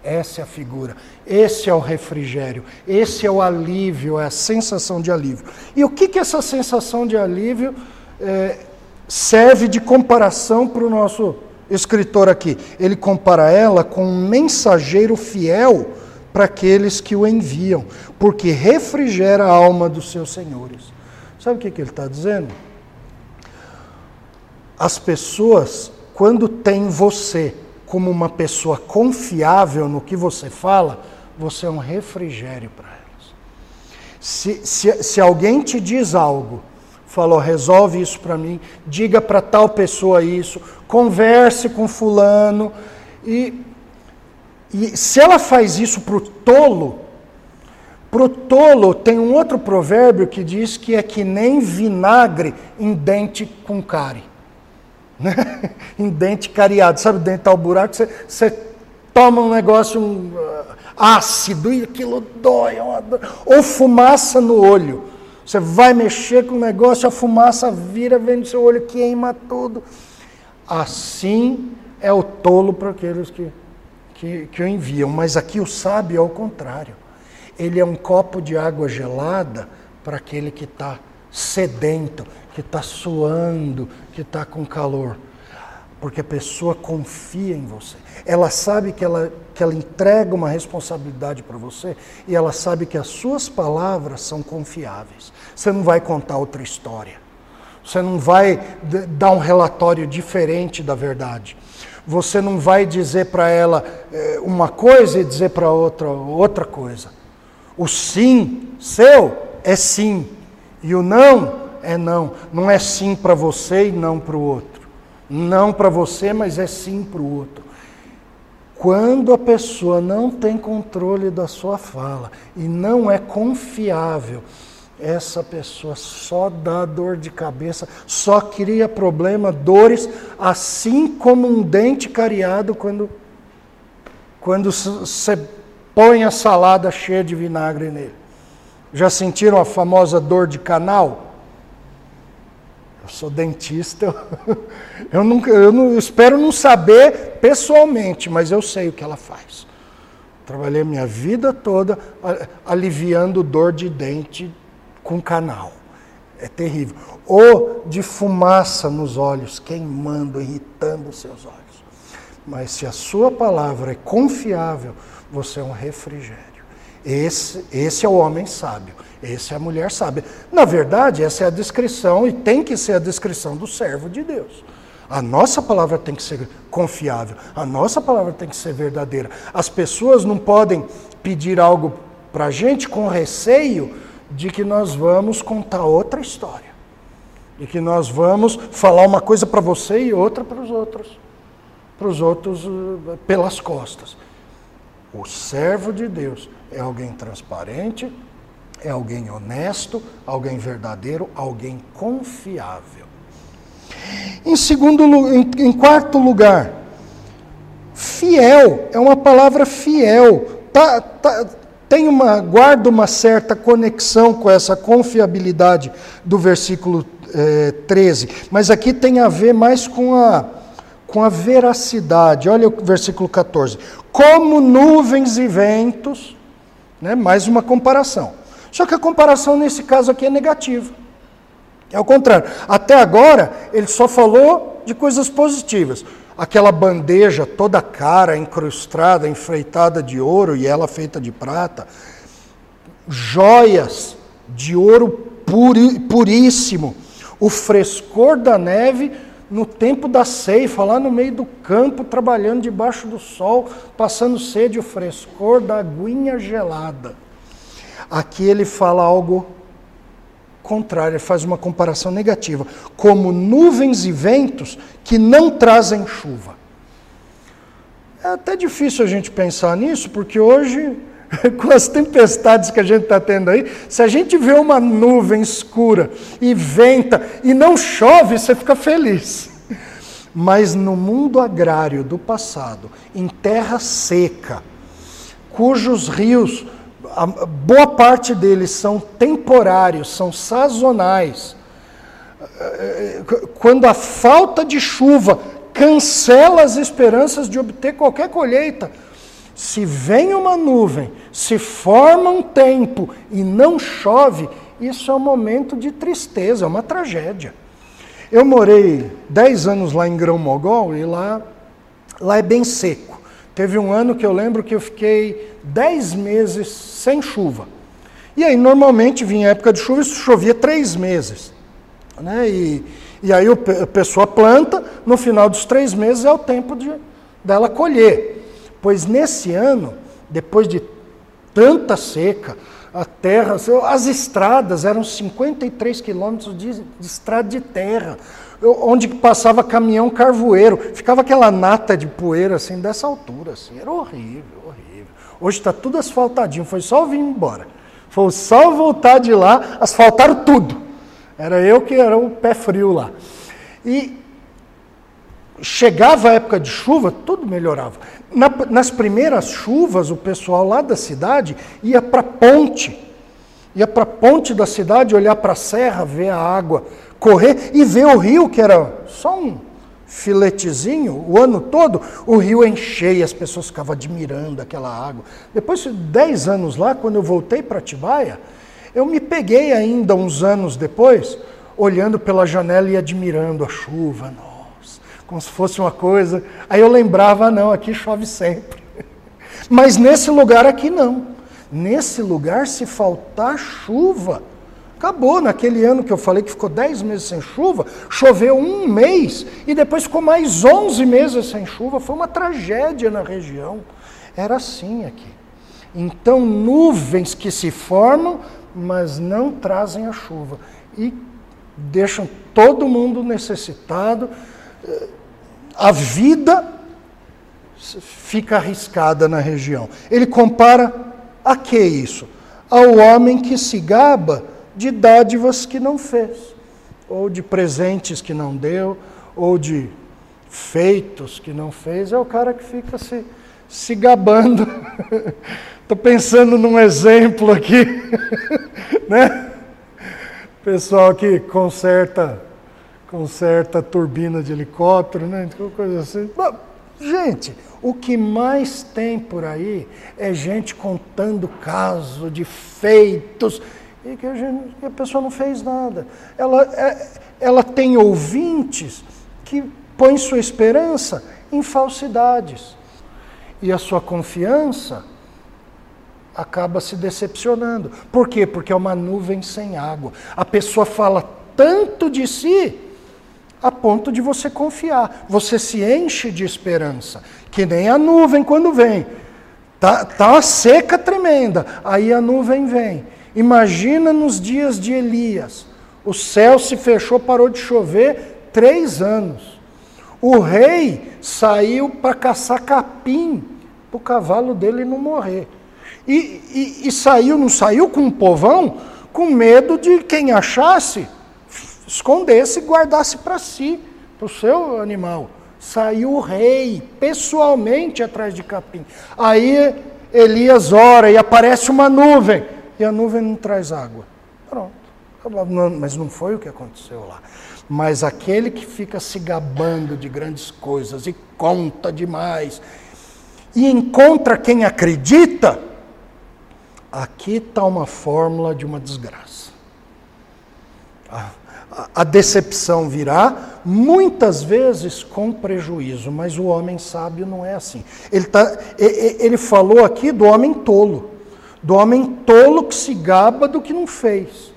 Essa é a figura, esse é o refrigério, esse é o alívio, é a sensação de alívio. E o que, que essa sensação de alívio é, serve de comparação para o nosso escritor aqui. Ele compara ela com um mensageiro fiel para aqueles que o enviam, porque refrigera a alma dos seus senhores. Sabe o que, que ele está dizendo? As pessoas, quando têm você como uma pessoa confiável no que você fala, você é um refrigério para elas. Se, se, se alguém te diz algo falou: resolve isso para mim, diga para tal pessoa isso, converse com fulano. E, e se ela faz isso para o tolo, para o tolo tem um outro provérbio que diz que é que nem vinagre em dente com cárie. Né? em dente cariado. Sabe, dente ao buraco, você, você toma um negócio um, uh, ácido e aquilo dói. Ou fumaça no olho. Você vai mexer com o negócio, a fumaça vira, vem no seu olho, queima tudo. Assim é o tolo para aqueles que, que, que o enviam. Mas aqui o sábio é o contrário. Ele é um copo de água gelada para aquele que está sedento, que está suando, que está com calor. Porque a pessoa confia em você. Ela sabe que ela, que ela entrega uma responsabilidade para você e ela sabe que as suas palavras são confiáveis. Você não vai contar outra história. Você não vai dar um relatório diferente da verdade. Você não vai dizer para ela eh, uma coisa e dizer para outra outra coisa. O sim seu é sim e o não é não. Não é sim para você e não para o outro. Não para você, mas é sim para o outro. Quando a pessoa não tem controle da sua fala e não é confiável, essa pessoa só dá dor de cabeça, só cria problema, dores, assim como um dente cariado quando quando você põe a salada cheia de vinagre nele. Já sentiram a famosa dor de canal? Sou dentista, eu, nunca, eu, não, eu espero não saber pessoalmente, mas eu sei o que ela faz. Trabalhei minha vida toda aliviando dor de dente com canal. É terrível. Ou de fumaça nos olhos, queimando, irritando os seus olhos. Mas se a sua palavra é confiável, você é um refrigério. Esse, esse é o homem sábio, esse é a mulher sábia. Na verdade, essa é a descrição e tem que ser a descrição do servo de Deus. A nossa palavra tem que ser confiável, a nossa palavra tem que ser verdadeira. As pessoas não podem pedir algo para a gente com receio de que nós vamos contar outra história. E que nós vamos falar uma coisa para você e outra para os outros. Para os outros eh, pelas costas. O servo de Deus é alguém transparente, é alguém honesto, alguém verdadeiro, alguém confiável. Em segundo, em, em quarto lugar, fiel é uma palavra fiel. Tá, tá, tem uma, guarda uma certa conexão com essa confiabilidade do versículo eh, 13, mas aqui tem a ver mais com a, com a veracidade. Olha o versículo 14. Como nuvens e ventos, né? mais uma comparação. Só que a comparação nesse caso aqui é negativa. É o contrário. Até agora, ele só falou de coisas positivas. Aquela bandeja toda cara, incrustada, enfeitada de ouro e ela feita de prata. Joias de ouro puríssimo. O frescor da neve no tempo da ceifa, lá no meio do campo, trabalhando debaixo do sol, passando sede, o frescor da aguinha gelada. Aqui ele fala algo contrário, ele faz uma comparação negativa, como nuvens e ventos que não trazem chuva. É até difícil a gente pensar nisso, porque hoje, com as tempestades que a gente está tendo aí, se a gente vê uma nuvem escura e venta e não chove, você fica feliz. Mas no mundo agrário do passado, em terra seca, cujos rios boa parte deles são temporários, são sazonais. Quando a falta de chuva cancela as esperanças de obter qualquer colheita, se vem uma nuvem, se forma um tempo e não chove, isso é um momento de tristeza, é uma tragédia. Eu morei 10 anos lá em Grão-Mogol e lá, lá é bem seco. Teve um ano que eu lembro que eu fiquei dez meses sem chuva. E aí, normalmente, vinha época de chuva e chovia três meses. Né? E, e aí a pessoa planta, no final dos três meses é o tempo de, dela colher. Pois nesse ano, depois de tanta seca, a terra, as estradas eram 53 quilômetros de, de estrada de terra onde passava caminhão carvoeiro, ficava aquela nata de poeira assim, dessa altura, assim, era horrível, horrível. Hoje está tudo asfaltadinho, foi só vir embora. Foi só voltar de lá, asfaltaram tudo. Era eu que era o pé frio lá. E chegava a época de chuva, tudo melhorava. Na, nas primeiras chuvas, o pessoal lá da cidade ia para a ponte, ia para a ponte da cidade, olhar para a serra, ver a água correr e ver o rio, que era só um filetezinho o ano todo, o rio enchia, as pessoas ficavam admirando aquela água. Depois de 10 anos lá, quando eu voltei para Atibaia, eu me peguei ainda uns anos depois, olhando pela janela e admirando a chuva, nossa, como se fosse uma coisa. Aí eu lembrava, ah, não, aqui chove sempre. Mas nesse lugar aqui não. Nesse lugar, se faltar chuva, Acabou, naquele ano que eu falei que ficou 10 meses sem chuva, choveu um mês e depois ficou mais 11 meses sem chuva. Foi uma tragédia na região. Era assim aqui. Então, nuvens que se formam, mas não trazem a chuva. E deixam todo mundo necessitado. A vida fica arriscada na região. Ele compara a que isso? Ao homem que se gaba de dádivas que não fez, ou de presentes que não deu, ou de feitos que não fez. É o cara que fica se, se gabando. Estou pensando num exemplo aqui, né? Pessoal que conserta, conserta turbina de helicóptero, né? Coisa assim. Gente, o que mais tem por aí é gente contando caso de feitos e que a, gente, a pessoa não fez nada. Ela, é, ela tem ouvintes que põem sua esperança em falsidades. E a sua confiança acaba se decepcionando. Por quê? Porque é uma nuvem sem água. A pessoa fala tanto de si a ponto de você confiar. Você se enche de esperança, que nem a nuvem quando vem. Tá, tá uma seca tremenda. Aí a nuvem vem Imagina nos dias de Elias. O céu se fechou, parou de chover três anos. O rei saiu para caçar capim para o cavalo dele não morrer. E, e, e, saiu, não saiu com um povão, com medo de quem achasse, escondesse e guardasse para si, para o seu animal. Saiu o rei, pessoalmente atrás de capim. Aí Elias ora e aparece uma nuvem e a nuvem não traz água. Pronto. Mas não foi o que aconteceu lá. Mas aquele que fica se gabando de grandes coisas e conta demais, e encontra quem acredita, aqui está uma fórmula de uma desgraça. A, a, decepção virá, muitas vezes com prejuízo, mas o homem sábio não é assim. Ele, tá, ele falou aqui do homem tolo, do homem tolo que se gaba do que não fez,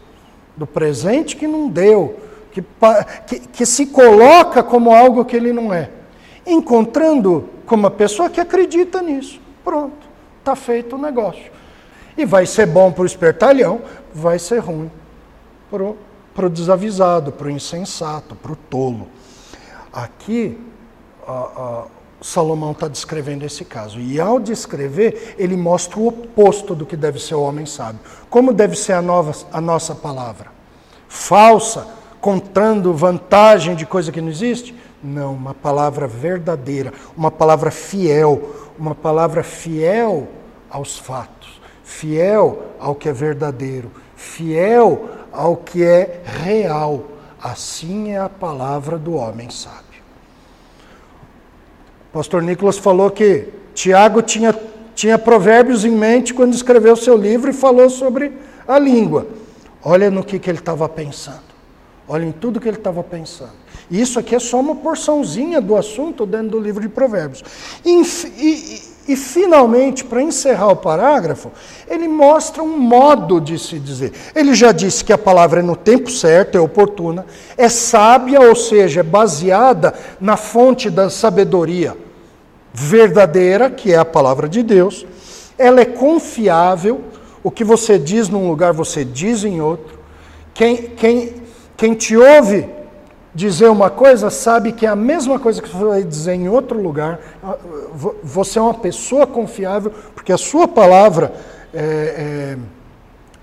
do presente que não deu, que, que, que se coloca como algo que ele não é encontrando com uma pessoa que acredita nisso. Pronto, está feito o negócio. E vai ser bom para o espertalhão, vai ser ruim para o desavisado, para o insensato, para o tolo. Aqui, Salomão está descrevendo esse caso. E ao descrever, ele mostra o oposto do que deve ser o homem sábio. Como deve ser a, nova, a nossa palavra? Falsa, contando vantagem de coisa que não existe? Não, uma palavra verdadeira, uma palavra fiel, uma palavra fiel aos fatos, fiel ao que é verdadeiro, fiel ao que é real. Assim é a palavra do homem sábio. O pastor Nicolas falou que Tiago tinha, tinha provérbios em mente quando escreveu seu livro e falou sobre a língua. Olha no que, que ele estava pensando. Olha em tudo que ele estava pensando. E isso aqui é só uma porçãozinha do assunto dentro do livro de Provérbios. E, e, e finalmente, para encerrar o parágrafo, ele mostra um modo de se dizer. Ele já disse que a palavra é no tempo certo, é oportuna, é sábia, ou seja, é baseada na fonte da sabedoria verdadeira, que é a palavra de Deus. Ela é confiável, o que você diz num lugar, você diz em outro. Quem, quem, quem te ouve dizer uma coisa sabe que é a mesma coisa que você vai dizer em outro lugar. Você é uma pessoa confiável, porque a sua palavra é, é,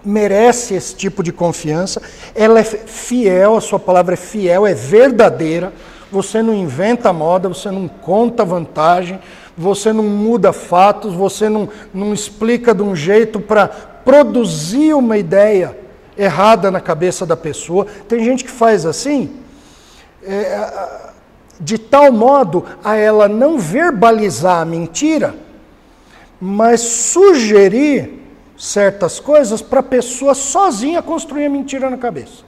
merece esse tipo de confiança. Ela é fiel, a sua palavra é fiel, é verdadeira. Você não inventa moda, você não conta vantagem, você não muda fatos, você não, não explica de um jeito para produzir uma ideia errada na cabeça da pessoa. Tem gente que faz assim é, de tal modo a ela não verbalizar a mentira, mas sugerir certas coisas para a pessoa sozinha construir a mentira na cabeça.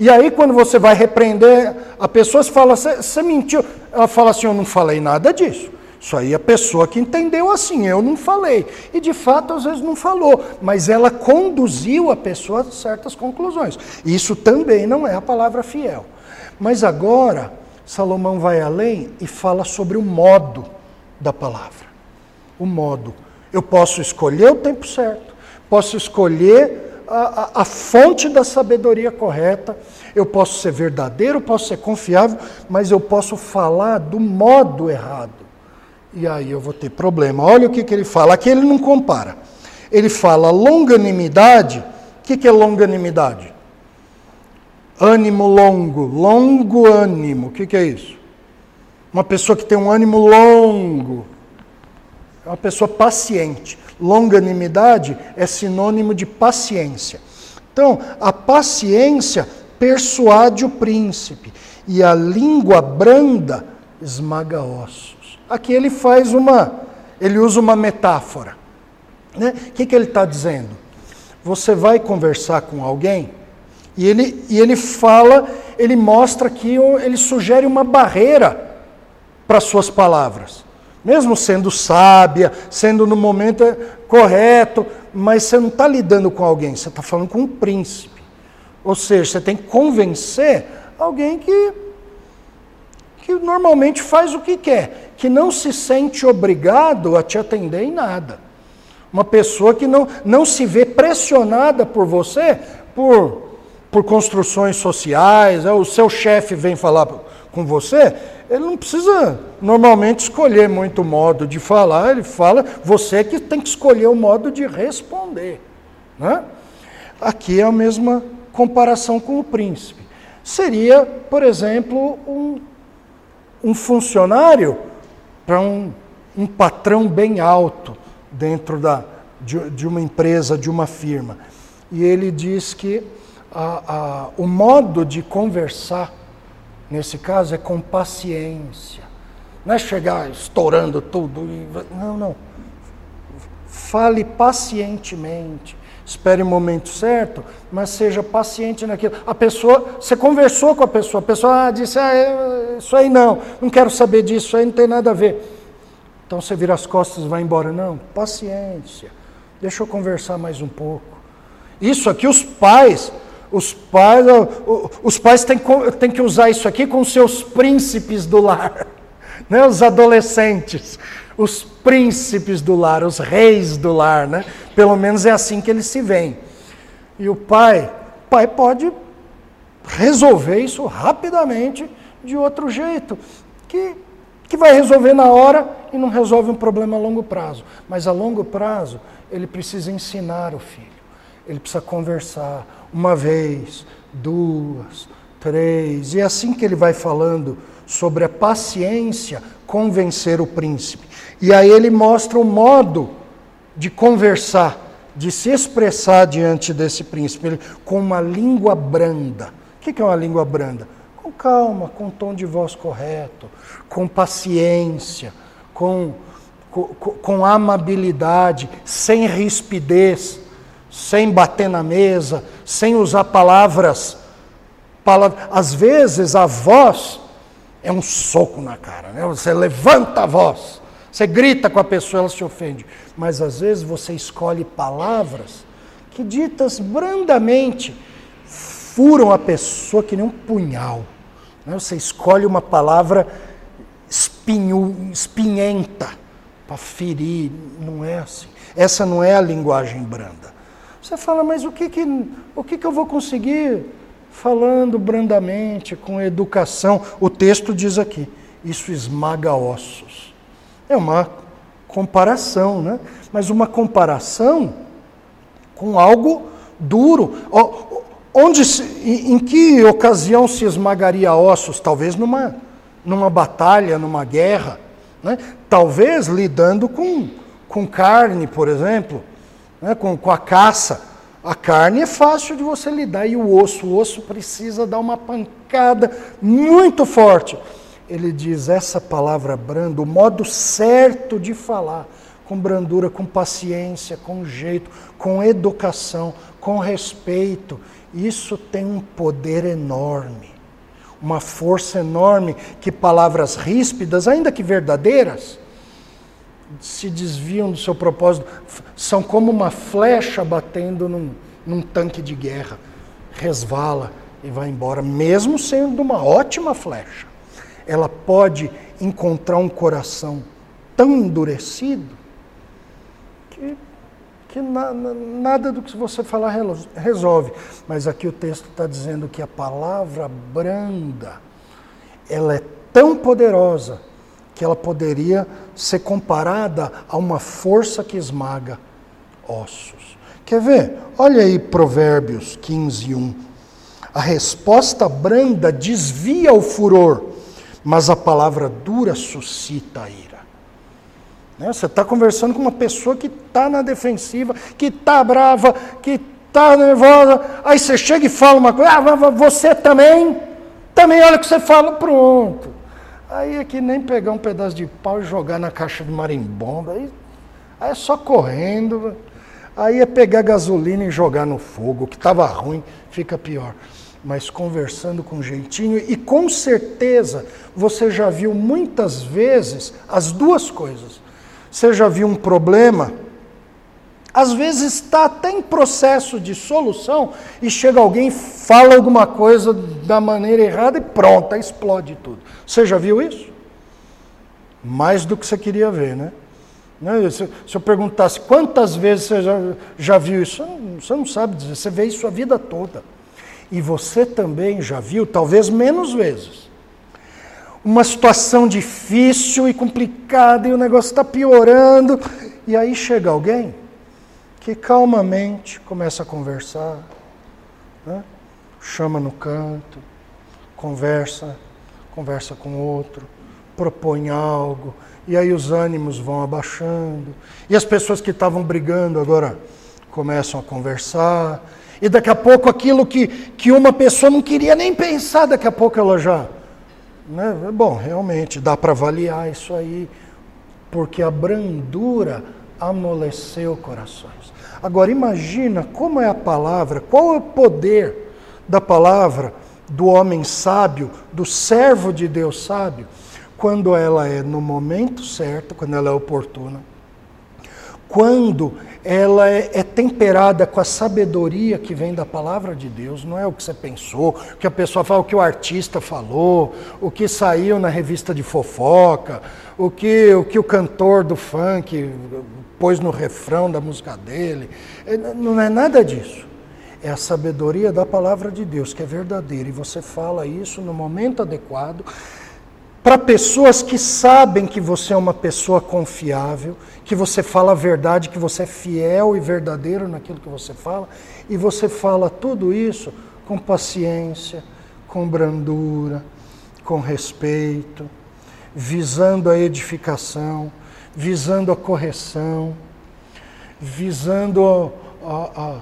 E aí, quando você vai repreender a pessoa, você fala, você mentiu. Ela fala assim: Eu não falei nada disso. Isso aí é a pessoa que entendeu assim, eu não falei. E de fato, às vezes não falou, mas ela conduziu a pessoa a certas conclusões. Isso também não é a palavra fiel. Mas agora, Salomão vai além e fala sobre o modo da palavra. O modo. Eu posso escolher o tempo certo, posso escolher a, a, a, fonte da sabedoria correta, eu posso ser verdadeiro, posso ser confiável, mas eu posso falar do modo errado. E aí eu vou ter problema. Olha o que, que ele fala. Aqui ele não compara. Ele fala longanimidade. O que, que é longanimidade? Ânimo longo, longo ânimo. O que, que é isso? Uma pessoa que tem um ânimo longo. É uma pessoa paciente. Longanimidade é sinônimo de paciência. Então, a paciência persuade o príncipe e a língua branda esmaga ossos. Aqui ele faz uma, ele usa uma metáfora. Né? O que, que ele está dizendo? Você vai conversar com alguém e ele, e ele fala, ele mostra que ele sugere uma barreira para suas palavras. Mesmo sendo sábia, sendo no momento correto, mas você não está lidando com alguém, você está falando com um príncipe. Ou seja, você tem que convencer alguém que, que normalmente faz o que quer, que não se sente obrigado a te atender em nada. Uma pessoa que não, não se vê pressionada por você por por construções sociais, é, o seu chefe vem falar com você, ele não precisa normalmente escolher muito modo de falar, ele fala, você que tem que escolher o modo de responder. Né? Aqui é a mesma comparação com o príncipe. Seria, por exemplo, um, um funcionário para um, um patrão bem alto dentro da, de, de uma empresa, de uma firma. E ele diz que a, a, o modo de conversar nesse caso, é com paciência. Não é chegar estourando tudo. E... Não, não. Fale pacientemente. Espere o momento certo, mas seja paciente naquilo. A pessoa, você conversou com a pessoa, a pessoa ah, disse: ah, isso aí não, não quero saber disso, isso aí não tem nada a ver. Então você vira as costas e vai embora. Não, paciência. Deixa eu conversar mais um pouco. Isso aqui, os pais, os pais, os pais têm, têm que usar isso aqui com seus príncipes do lar, né? os adolescentes, os príncipes do lar, os reis do lar, né? Pelo menos é assim que eles se veem. E o pai, o pai pode resolver isso rapidamente de outro jeito, que, que vai resolver na hora e não resolve um problema a longo prazo. Mas a longo prazo, ele precisa ensinar o filho, ele precisa conversar uma vez, duas, três, e é assim que ele vai falando sobre a paciência convencer o príncipe. E aí ele mostra o modo de conversar, de se expressar diante desse príncipe, ele, com uma língua branda. O que é uma língua branda? Com calma, com tom de voz correto, com paciência, com, com, com amabilidade, sem rispidez, sem bater na mesa, sem usar palavras. palavras. Às vezes a voz é um soco na cara, né? você levanta a voz. Você grita com a pessoa, ela se ofende. Mas às vezes você escolhe palavras que, ditas brandamente, furam a pessoa que nem um punhal. Né? Você escolhe uma palavra espinho, espinhenta para ferir. Não é assim. Essa não é a linguagem branda. Você fala, mas o que, que, o que, que eu vou conseguir falando brandamente, com educação? O texto diz aqui: isso esmaga ossos. É uma comparação, né? mas uma comparação com algo duro. Onde, em que ocasião se esmagaria ossos? Talvez numa, numa batalha, numa guerra. Né? Talvez lidando com, com carne, por exemplo, né? com, com a caça. A carne é fácil de você lidar e o osso, o osso precisa dar uma pancada muito forte ele diz essa palavra brando, o modo certo de falar, com brandura, com paciência, com jeito, com educação, com respeito. Isso tem um poder enorme, uma força enorme que palavras ríspidas, ainda que verdadeiras, se desviam do seu propósito, são como uma flecha batendo num, num tanque de guerra, resvala e vai embora, mesmo sendo uma ótima flecha ela pode encontrar um coração tão endurecido que, que na, na, nada do que você falar resolve. Mas aqui o texto está dizendo que a palavra branda, ela é tão poderosa que ela poderia ser comparada a uma força que esmaga ossos. Quer ver? Olha aí Provérbios 15, 1. A resposta branda desvia o furor, mas a palavra dura suscita a ira. Né? Você está conversando com uma pessoa que está na defensiva, que está brava, que está nervosa, aí você chega e fala uma coisa, ah, você também, também olha o que você fala, pronto. Aí é que nem pegar um pedaço de pau e jogar na caixa de marimbomba, aí, aí é só correndo, aí é pegar gasolina e jogar no fogo, que estava ruim fica pior. Mas conversando com jeitinho, e com certeza você já viu muitas vezes as duas coisas. Você já viu um problema, às vezes está até em processo de solução, e chega alguém, fala alguma coisa da maneira errada e pronto, explode tudo. Você já viu isso? Mais do que você queria ver, né? né? Se, eu perguntasse quantas vezes você já, já viu isso, você não sabe dizer, você vê isso a vida toda. E você também já viu, talvez menos vezes, uma situação difícil e complicada e o negócio está piorando, e aí chega alguém que calmamente começa a conversar, né? chama no canto, conversa, conversa com outro, propõe algo, e aí os ânimos vão abaixando, e as pessoas que estavam brigando agora começam a conversar, e daqui a pouco aquilo que, que uma pessoa não queria nem pensar, daqui a pouco ela já, Né? Bom, realmente dá para avaliar isso aí, porque a brandura amoleceu corações. Agora imagina como é a palavra, qual é o poder da palavra do homem sábio, do servo de Deus sábio, quando ela é no momento certo, quando ela é oportuna, quando ela é, é, temperada com a sabedoria que vem da palavra de Deus, não é o que você pensou, o que a pessoa fala, o que o artista falou, o que saiu na revista de fofoca, o que o, que o cantor do funk pôs no refrão da música dele. É, não é nada disso. É a sabedoria da palavra de Deus, que é verdadeira, e você fala isso no momento adequado, para pessoas que sabem que você é uma pessoa confiável, que você fala a verdade, que você é fiel e verdadeiro naquilo que você fala, e você fala tudo isso com paciência, com brandura, com respeito, visando a edificação, visando a correção, visando a, a,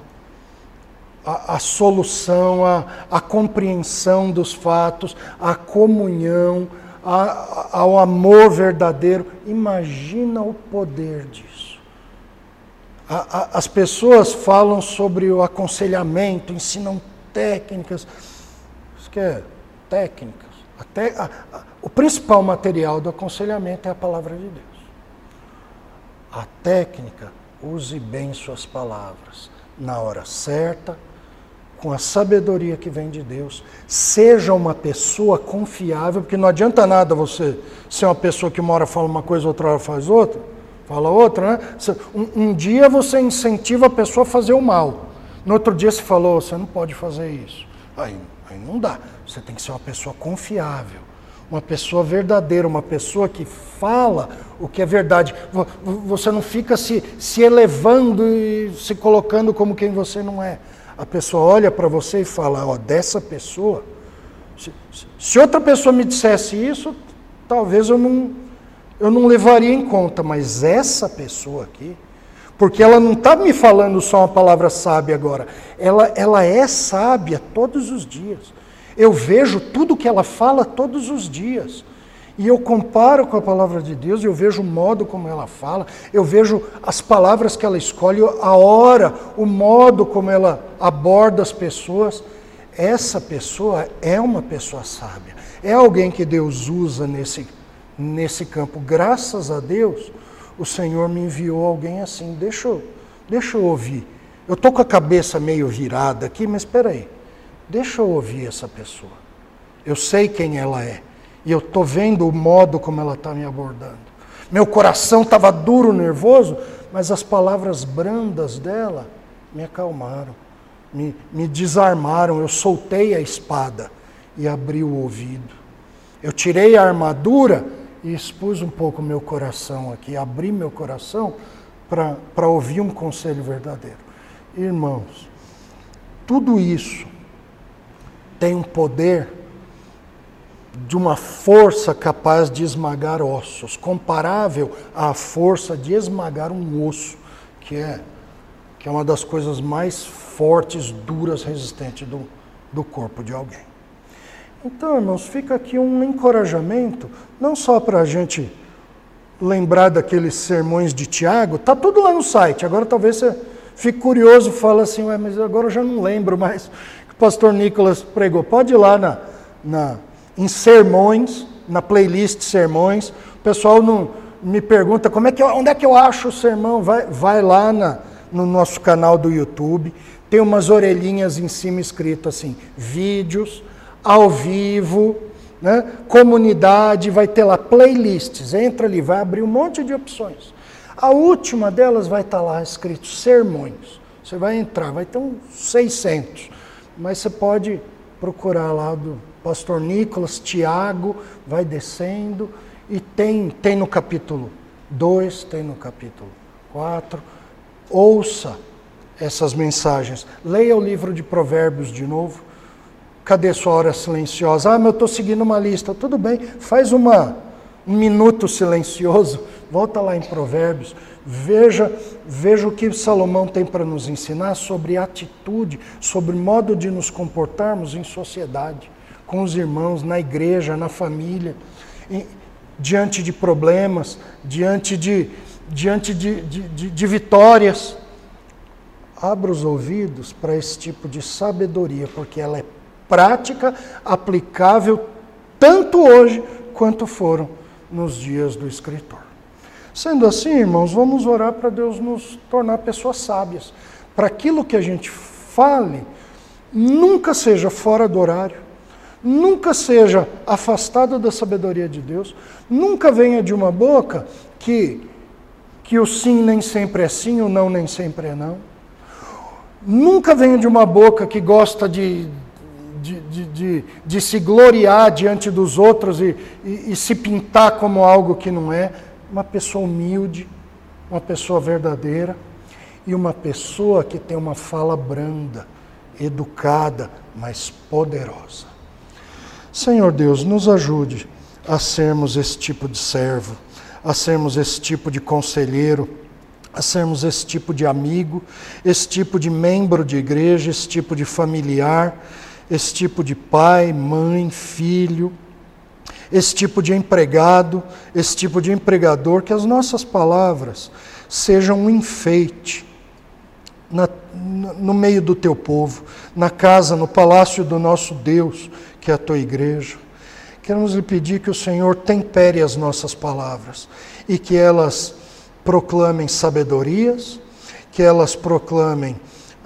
a, a solução, a, compreensão dos fatos, a comunhão, ao amor verdadeiro. Imagina o poder disso. As pessoas falam sobre o aconselhamento, ensinam técnicas. Isso que é técnicas. Até, o principal material do aconselhamento é a palavra de Deus. A técnica, use bem suas palavras na hora certa, com a sabedoria que vem de Deus. Seja uma pessoa confiável, porque não adianta nada você ser uma pessoa que uma hora fala uma coisa, outra hora faz outra, fala outra, né? Um, um dia você incentiva a pessoa a fazer o mal. No outro dia você falou, você não pode fazer isso. Aí, aí não dá. Você tem que ser uma pessoa confiável, uma pessoa verdadeira, uma pessoa que fala o que é verdade. Você não fica se, se elevando e se colocando como quem você não é a pessoa olha para você e fala, ó, dessa pessoa. Se, se, outra pessoa me dissesse isso, talvez eu não, eu não levaria em conta, mas essa pessoa aqui, porque ela não está me falando só uma palavra sábia agora, ela, ela é sábia todos os dias. Eu vejo tudo que ela fala todos os dias. E eu comparo com a palavra de Deus, eu vejo o modo como ela fala, eu vejo as palavras que ela escolhe, a hora, o modo como ela aborda as pessoas. Essa pessoa é uma pessoa sábia, é alguém que Deus usa nesse, nesse campo. Graças a Deus, o Senhor me enviou alguém assim. Deixa eu, deixa eu ouvir. Eu estou com a cabeça meio virada aqui, mas espera aí. Deixa eu ouvir essa pessoa. Eu sei quem ela é. E eu estou vendo o modo como ela está me abordando. Meu coração estava duro, nervoso, mas as palavras brandas dela me acalmaram, me, me desarmaram. Eu soltei a espada e abri o ouvido. Eu tirei a armadura e expus um pouco meu coração aqui, abri meu coração para ouvir um conselho verdadeiro. Irmãos, tudo isso tem um poder de uma força capaz de esmagar ossos, comparável à força de esmagar um osso, que é, que é uma das coisas mais fortes, duras, resistentes do, do corpo de alguém. Então, irmãos, fica aqui um encorajamento, não só para a gente lembrar daqueles sermões de Tiago, está tudo lá no site. Agora talvez você fique curioso fale assim, mas agora eu já não lembro mais pastor Nicolas pregou. Pode ir lá na, na em sermões, na playlist sermões. O pessoal não me pergunta como é que eu, onde é que eu acho o sermão. Vai, vai lá na, no nosso canal do YouTube. Tem umas orelhinhas em cima escrito assim: vídeos, ao vivo, né? comunidade, vai ter lá playlists. Entra ali, vai abrir um monte de opções. A última delas vai estar lá escrito sermões. Você vai entrar, vai ter uns 600, mas você pode procurar lá do, pastor Nicolas, Tiago, vai descendo, e tem, tem no capítulo 2, tem no capítulo 4. Ouça essas mensagens. Leia o livro de Provérbios de novo. Cadê sua hora silenciosa? Ah, mas eu estou seguindo uma lista. Tudo bem, faz uma, um minuto silencioso, volta lá em Provérbios, veja, veja o que Salomão tem para nos ensinar sobre atitude, sobre modo de nos comportarmos em sociedade com os irmãos, na igreja, na família, diante de problemas, diante de, diante de, de, de, de vitórias. Abra os ouvidos para esse tipo de sabedoria, porque ela é prática, aplicável tanto hoje quanto foram nos dias do escritor. Sendo assim, irmãos, vamos orar para Deus nos tornar pessoas sábias, para aquilo que a gente fale nunca seja fora do horário, nunca seja afastado da sabedoria de Deus, nunca venha de uma boca que que o sim nem sempre é sim, o não nem sempre é não. Nunca venha de uma boca que gosta de de, de, de, de se gloriar diante dos outros e, e, e se pintar como algo que não é. Uma pessoa humilde, uma pessoa verdadeira e uma pessoa que tem uma fala branda, educada, mas poderosa. Senhor Deus, nos ajude a sermos esse tipo de servo, a sermos esse tipo de conselheiro, a sermos esse tipo de amigo, esse tipo de membro de igreja, esse tipo de familiar esse tipo de pai, mãe, filho, esse tipo de empregado, esse tipo de empregador, que as nossas palavras sejam um enfeite na, no meio do teu povo, na casa, no palácio do nosso Deus, que é a tua igreja. Queremos lhe pedir que o Senhor tempere as nossas palavras e que elas proclamem sabedorias, que elas proclamem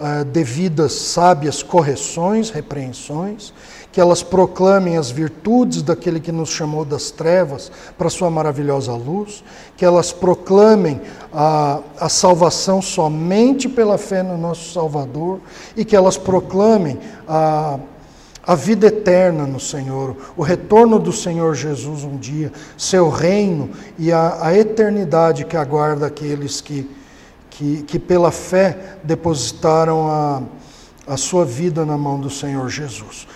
uh, devidas sábias correções, repreensões, que elas proclamem as virtudes daquele que nos chamou das trevas para sua maravilhosa luz, que elas proclamem a, a salvação somente pela fé no nosso Salvador e que elas proclamem a, a vida eterna no Senhor, o retorno do Senhor Jesus um dia, seu reino e a, a eternidade que aguarda aqueles que que, que pela fé depositaram a, a sua vida na mão do Senhor Jesus.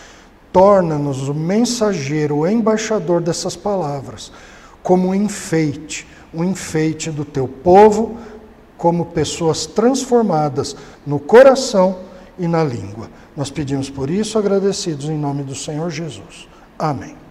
Torna-nos o mensageiro, o embaixador dessas palavras, como um enfeite, um enfeite do teu povo, como pessoas transformadas no coração e na língua. Nós pedimos por isso, agradecidos em nome do Senhor Jesus. Amém.